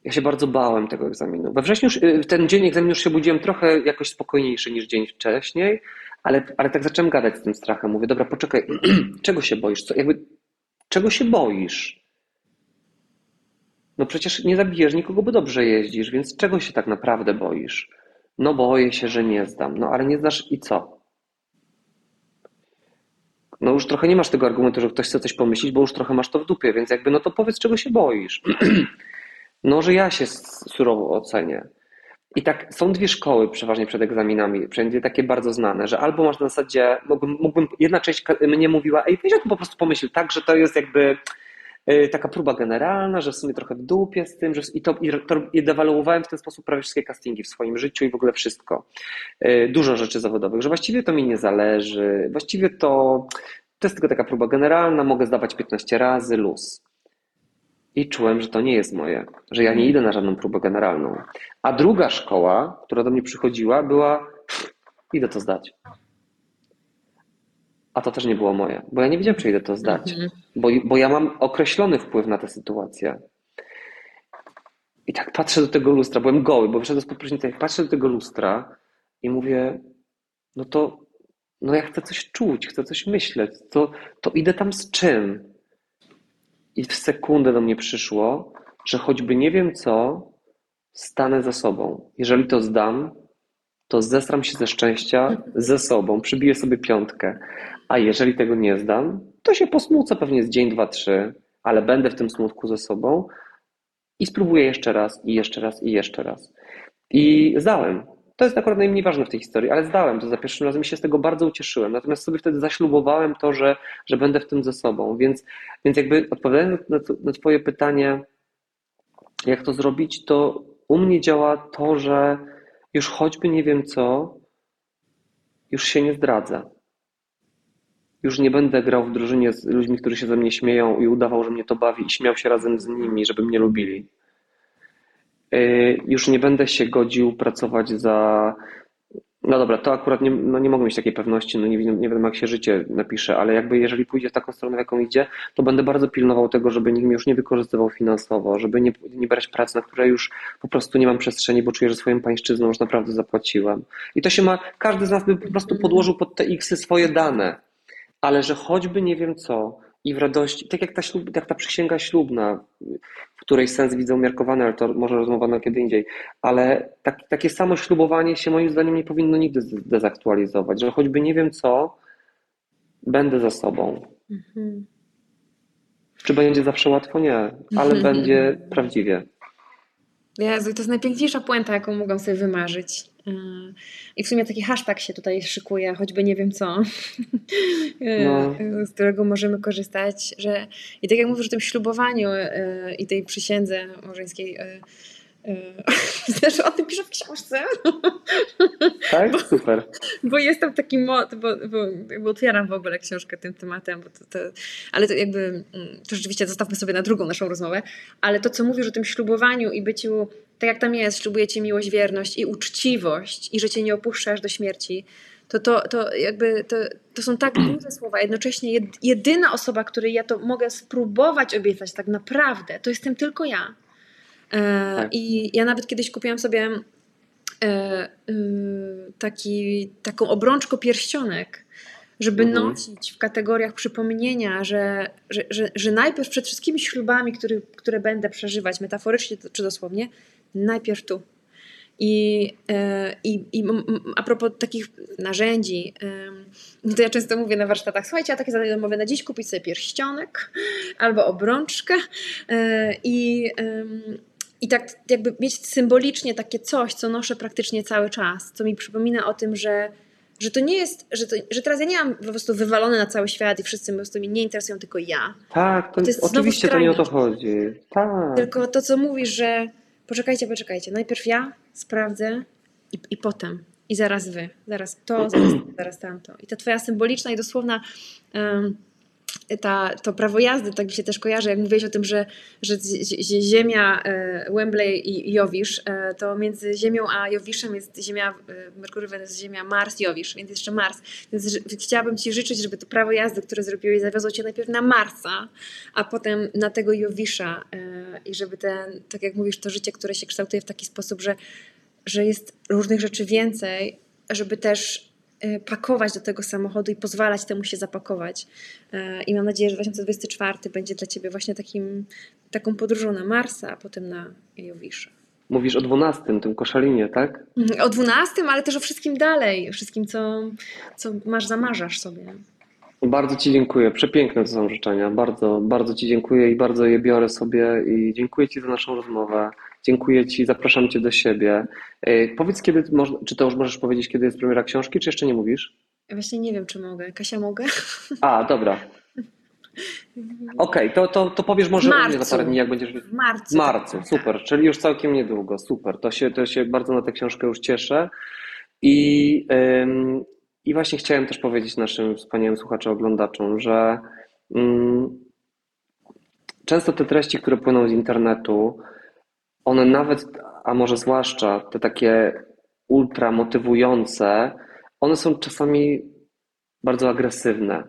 ja się bardzo bałem tego egzaminu. We wrześniu, y, ten dzień egzaminu już się budziłem trochę jakoś spokojniejszy niż dzień wcześniej, ale, ale tak zacząłem gadać z tym strachem. Mówię, dobra, poczekaj, <clears throat> czego się boisz? Co, jakby, czego się boisz? No przecież nie zabijesz nikogo, bo dobrze jeździsz, więc czego się tak naprawdę boisz? No boję się, że nie zdam. No ale nie zdasz i co? No już trochę nie masz tego argumentu, że ktoś chce coś pomyśleć, bo już trochę masz to w dupie, więc jakby no to powiedz, czego się boisz. <clears throat> No, że ja się surowo ocenię. I tak są dwie szkoły przeważnie przed egzaminami, przynajmniej takie bardzo znane, że albo masz na zasadzie, mógłbym, mógłbym jedna część mnie mówiła, ej, weź o tym po prostu pomyśl tak, że to jest jakby taka próba generalna, że w sumie trochę w dupie z tym, że i to, i to i dewaluowałem w ten sposób prawie wszystkie castingi w swoim życiu i w ogóle wszystko. Y, dużo rzeczy zawodowych, że właściwie to mi nie zależy, właściwie to, to jest tylko taka próba generalna, mogę zdawać 15 razy, luz. I czułem, że to nie jest moje, że ja nie idę na żadną próbę generalną. A druga szkoła, która do mnie przychodziła, była idę to zdać. A to też nie było moje, bo ja nie wiedziałem, czy idę to zdać, mhm. bo, bo ja mam określony wpływ na tę sytuację. I tak patrzę do tego lustra, byłem goły, bo wyszedłem z podprysznica, patrzę do tego lustra i mówię, no to no ja chcę coś czuć, chcę coś myśleć, to, to idę tam z czym? I w sekundę do mnie przyszło, że choćby nie wiem co, stanę za sobą. Jeżeli to zdam, to zestram się ze szczęścia ze sobą, przybiję sobie piątkę. A jeżeli tego nie zdam, to się posmucę pewnie z dzień, dwa, trzy, ale będę w tym smutku ze sobą i spróbuję jeszcze raz, i jeszcze raz, i jeszcze raz. I zdałem. To jest akurat najmniej ważne w tej historii, ale zdałem to za pierwszym razem i się z tego bardzo ucieszyłem. Natomiast sobie wtedy zaślubowałem to, że, że będę w tym ze sobą. Więc, więc jakby odpowiadając na, na Twoje pytanie, jak to zrobić, to u mnie działa to, że już choćby nie wiem co, już się nie zdradzę. Już nie będę grał w drużynie z ludźmi, którzy się ze mnie śmieją i udawał, że mnie to bawi i śmiał się razem z nimi, żeby mnie lubili. Y, już nie będę się godził pracować za. No dobra, to akurat nie, no nie mogę mieć takiej pewności, no nie, nie wiem jak się życie napisze, ale jakby jeżeli pójdzie w taką stronę, w jaką idzie, to będę bardzo pilnował tego, żeby nikt mnie już nie wykorzystywał finansowo, żeby nie, nie brać pracy, na które już po prostu nie mam przestrzeni, bo czuję, że swoją pańszczyzną już naprawdę zapłaciłem. I to się ma, każdy z nas by po prostu podłożył pod te X swoje dane, ale że choćby nie wiem co, i w radości, tak jak ta, ślub, jak ta przysięga ślubna, w której sens widzę umiarkowany, ale to może rozmowa na kiedy indziej, ale tak, takie samo ślubowanie się moim zdaniem nie powinno nigdy dezaktualizować, że choćby nie wiem co, będę za sobą. Mhm. Czy będzie zawsze łatwo? Nie, ale mhm. będzie prawdziwie. Jezu, to jest najpiękniejsza puenta, jaką mogłam sobie wymarzyć. I w sumie taki hashtag się tutaj szykuje, choćby nie wiem co, yy, <laughs> no. z którego możemy korzystać. Że, I tak jak mówisz o tym ślubowaniu yy, i tej przysiędze małżeńskiej, <laughs> Zresztą o tym piszę w książce. <laughs> Tak? Bo, Super. Bo jestem taki mod, bo, bo, bo, otwieram w ogóle książkę tym tematem, bo to, to, ale to jakby, mm, to rzeczywiście zostawmy sobie na drugą naszą rozmowę, ale to, co mówisz o tym ślubowaniu i byciu, tak jak tam jest, ślubujecie miłość, wierność i uczciwość i że cię nie opuszczasz do śmierci, to, to, to jakby to, to są tak duże <clears throat> słowa. Jednocześnie jedyna osoba, której ja to mogę spróbować obiecać tak naprawdę, to jestem tylko ja. E, tak. I ja nawet kiedyś kupiłam sobie e, y, taki, taką obrączkę pierścionek, żeby mhm. nosić w kategoriach przypomnienia, że, że, że, że najpierw przed wszystkimi ślubami, który, które będę przeżywać, metaforycznie czy dosłownie, najpierw tu. I, e, i, i a propos takich narzędzi, to ja często mówię na warsztatach, słuchajcie, ja takie zadanie domowe na dziś kupić sobie pierścionek albo obrączkę i i tak jakby mieć symbolicznie takie coś, co noszę praktycznie cały czas, co mi przypomina o tym, że, że to nie jest, że, to, że teraz ja nie mam po prostu wywalone na cały świat i wszyscy po prostu mnie nie interesują, tylko ja. Tak, to, to jest oczywiście to nie o to chodzi. Tak. Tylko to, co mówisz, że poczekajcie, poczekajcie, najpierw ja sprawdzę i, i potem. i zaraz wy, zaraz to, zaraz, zaraz tamto. I ta twoja symboliczna i dosłowna um, ta, to prawo jazdy, tak mi się też kojarzy, jak mówiłeś o tym, że, że Ziemia, e, Wembley i Jowisz, e, to między Ziemią a Jowiszem jest Ziemia, e, Merkury, Wenus, Ziemia, Mars, Jowisz, więc jeszcze Mars. Więc chciałabym Ci życzyć, żeby to prawo jazdy, które zrobiłeś, zawiozło Cię najpierw na Marsa, a potem na tego Jowisza i żeby ten, tak jak mówisz, to życie, które się kształtuje w taki sposób, że, że jest różnych rzeczy więcej, żeby też pakować do tego samochodu i pozwalać temu się zapakować. Y, I mam nadzieję, że 2024 będzie dla Ciebie właśnie takim, taką podróżą na Marsa, a potem na Jowisze. Mówisz o 12, tym koszalinie, tak? O 12, ale też o wszystkim dalej, wszystkim, co, co masz, zamarzasz sobie. Bardzo Ci dziękuję. Przepiękne to są życzenia. Bardzo, bardzo Ci dziękuję i bardzo je biorę sobie i dziękuję Ci za naszą rozmowę. Dziękuję Ci, zapraszam Cię do siebie. E, powiedz, kiedy, czy to już możesz powiedzieć, kiedy jest premiera książki, czy jeszcze nie mówisz? Właśnie nie wiem, czy mogę. Kasia, mogę? A, dobra. Okej, okay, to, to, to powiesz może u mnie za parę dni, jak będziesz... W marcu. W marcu, tak. super, czyli już całkiem niedługo, super. To się, to się bardzo na tę książkę już cieszę. I, ym, I właśnie chciałem też powiedzieć naszym wspaniałym słuchaczom, oglądaczom, że ym, często te treści, które płyną z internetu, one nawet, a może zwłaszcza te takie ultra motywujące, one są czasami bardzo agresywne.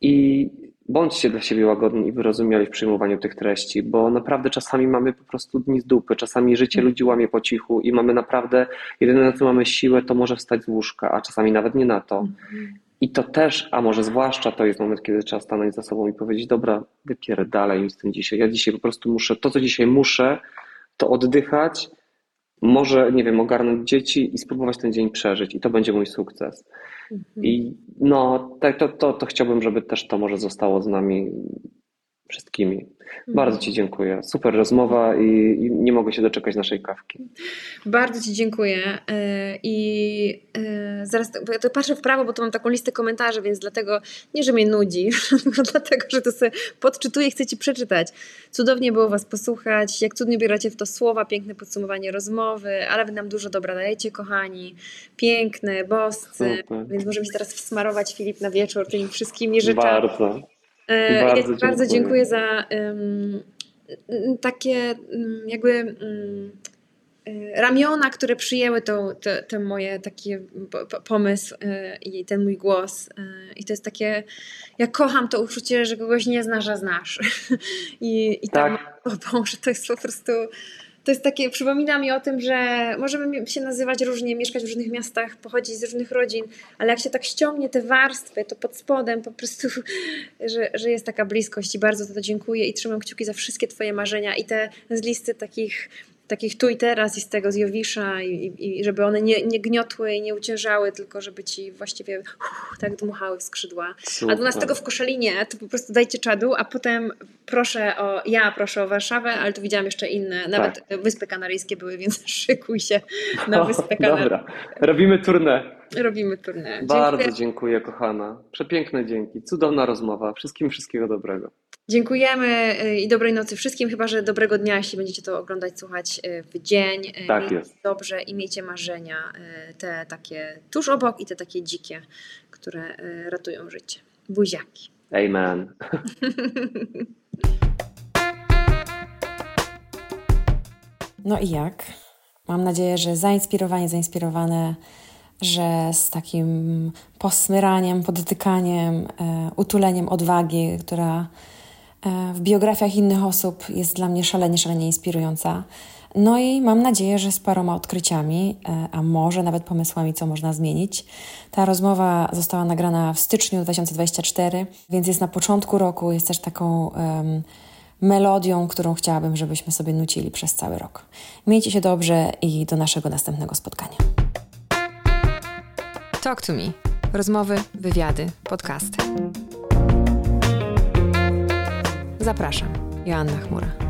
I bądźcie dla siebie łagodni i wyrozumiali w przyjmowaniu tych treści, bo naprawdę czasami mamy po prostu dni z dupy, czasami życie mm. ludzi łamie po cichu i mamy naprawdę, jedyne na co mamy siłę, to może wstać z łóżka, a czasami nawet nie na to. Mhm. I to też, a może zwłaszcza to jest moment, kiedy trzeba stanąć za sobą i powiedzieć, dobra, wypierę dalej mi z tym dzisiaj. Ja dzisiaj po prostu muszę, to co dzisiaj muszę, to oddychać, może, nie wiem, ogarnąć dzieci i spróbować ten dzień przeżyć i to będzie mój sukces. Mhm. I no, to, to, to chciałbym, żeby też to może zostało z nami wszystkimi. Bardzo Ci dziękuję. Super rozmowa i, i, nie mogę się doczekać naszej kawki. Bardzo Ci dziękuję. E, I e, zaraz ja to patrzę w prawo, bo tu mam taką listę komentarzy, więc dlatego nie, że mnie nudzi, <laughs> tylko dlatego, że to sobie podczytuję i chcę Ci przeczytać. Cudownie było Was posłuchać, jak cudnie bieracie w to słowa, piękne podsumowanie rozmowy, ale Wy nam dużo dobra dajecie, kochani. Piękne, boscy, Super. więc możemy się teraz wsmarować, Filip, na wieczór tymi wszystkimi rzeczami. Bardzo. E, bardzo, ja bardzo dziękuję za um, takie um, jakby um, ramiona, które przyjęły to, ten moje taki pomysł i ten mój głos. I to jest takie, ja kocham to uczucie, że kogoś nie znasz, a znasz. <laughs> I, i tak. tam, o Boże, to jest po prostu to jest takie, przypomina mi o tym, że możemy się nazywać różnie, mieszkać w różnych miastach, pochodzić z różnych rodzin, ale jak się tak ściągnie te warstwy, to pod spodem po prostu, <laughs> że, że jest taka bliskość i bardzo za to dziękuję i trzymam kciuki za wszystkie Twoje marzenia i te z listy takich takich tu i teraz i z tego z Jowisza i, i, i żeby one nie, nie gniotły i nie uciężały, tylko żeby ci właściwie uff, tak dmuchały w skrzydła. Super. A 12 w Koszalinie to po prostu dajcie czadu, a potem proszę o, ja proszę o Warszawę, ale tu widziałam jeszcze inne, nawet tak. Wyspy Kanaryjskie były, więc <laughs> szykuj się na Wyspę Kanaryjską. Dobra, robimy turnę. Robimy turnę. Bardzo dziękuję. dziękuję kochana. Przepiękne dzięki. Cudowna rozmowa. Wszystkim wszystkiego dobrego. Dziękujemy y, i dobrej nocy wszystkim, chyba że dobrego dnia, jeśli będziecie to oglądać, słuchać y, w dzień. Y, tak jest. Dobrze i miejcie marzenia, te takie tuż obok i te takie dzikie, które ratują życie. Buziaki. Amen. <laughs> No i jak? Mam nadzieję, że zainspirowanie, zainspirowane, że z takim posmyraniem, podotykaniem, utuleniem odwagi, która w biografiach innych osób jest dla mnie szalenie, szalenie inspirująca. No i mam nadzieję, że z paroma odkryciami, e, a może nawet pomysłami, co można zmienić. Ta rozmowa została nagrana w styczniu 2024, więc jest na początku roku, jest też taką um, melodią, którą chciałabym, żebyśmy sobie nucili przez cały rok. Miejcie się dobrze i do naszego następnego spotkania. Talk to me. Rozmowy, wywiady, podcasty. Zapraszam, Joanna Chmura.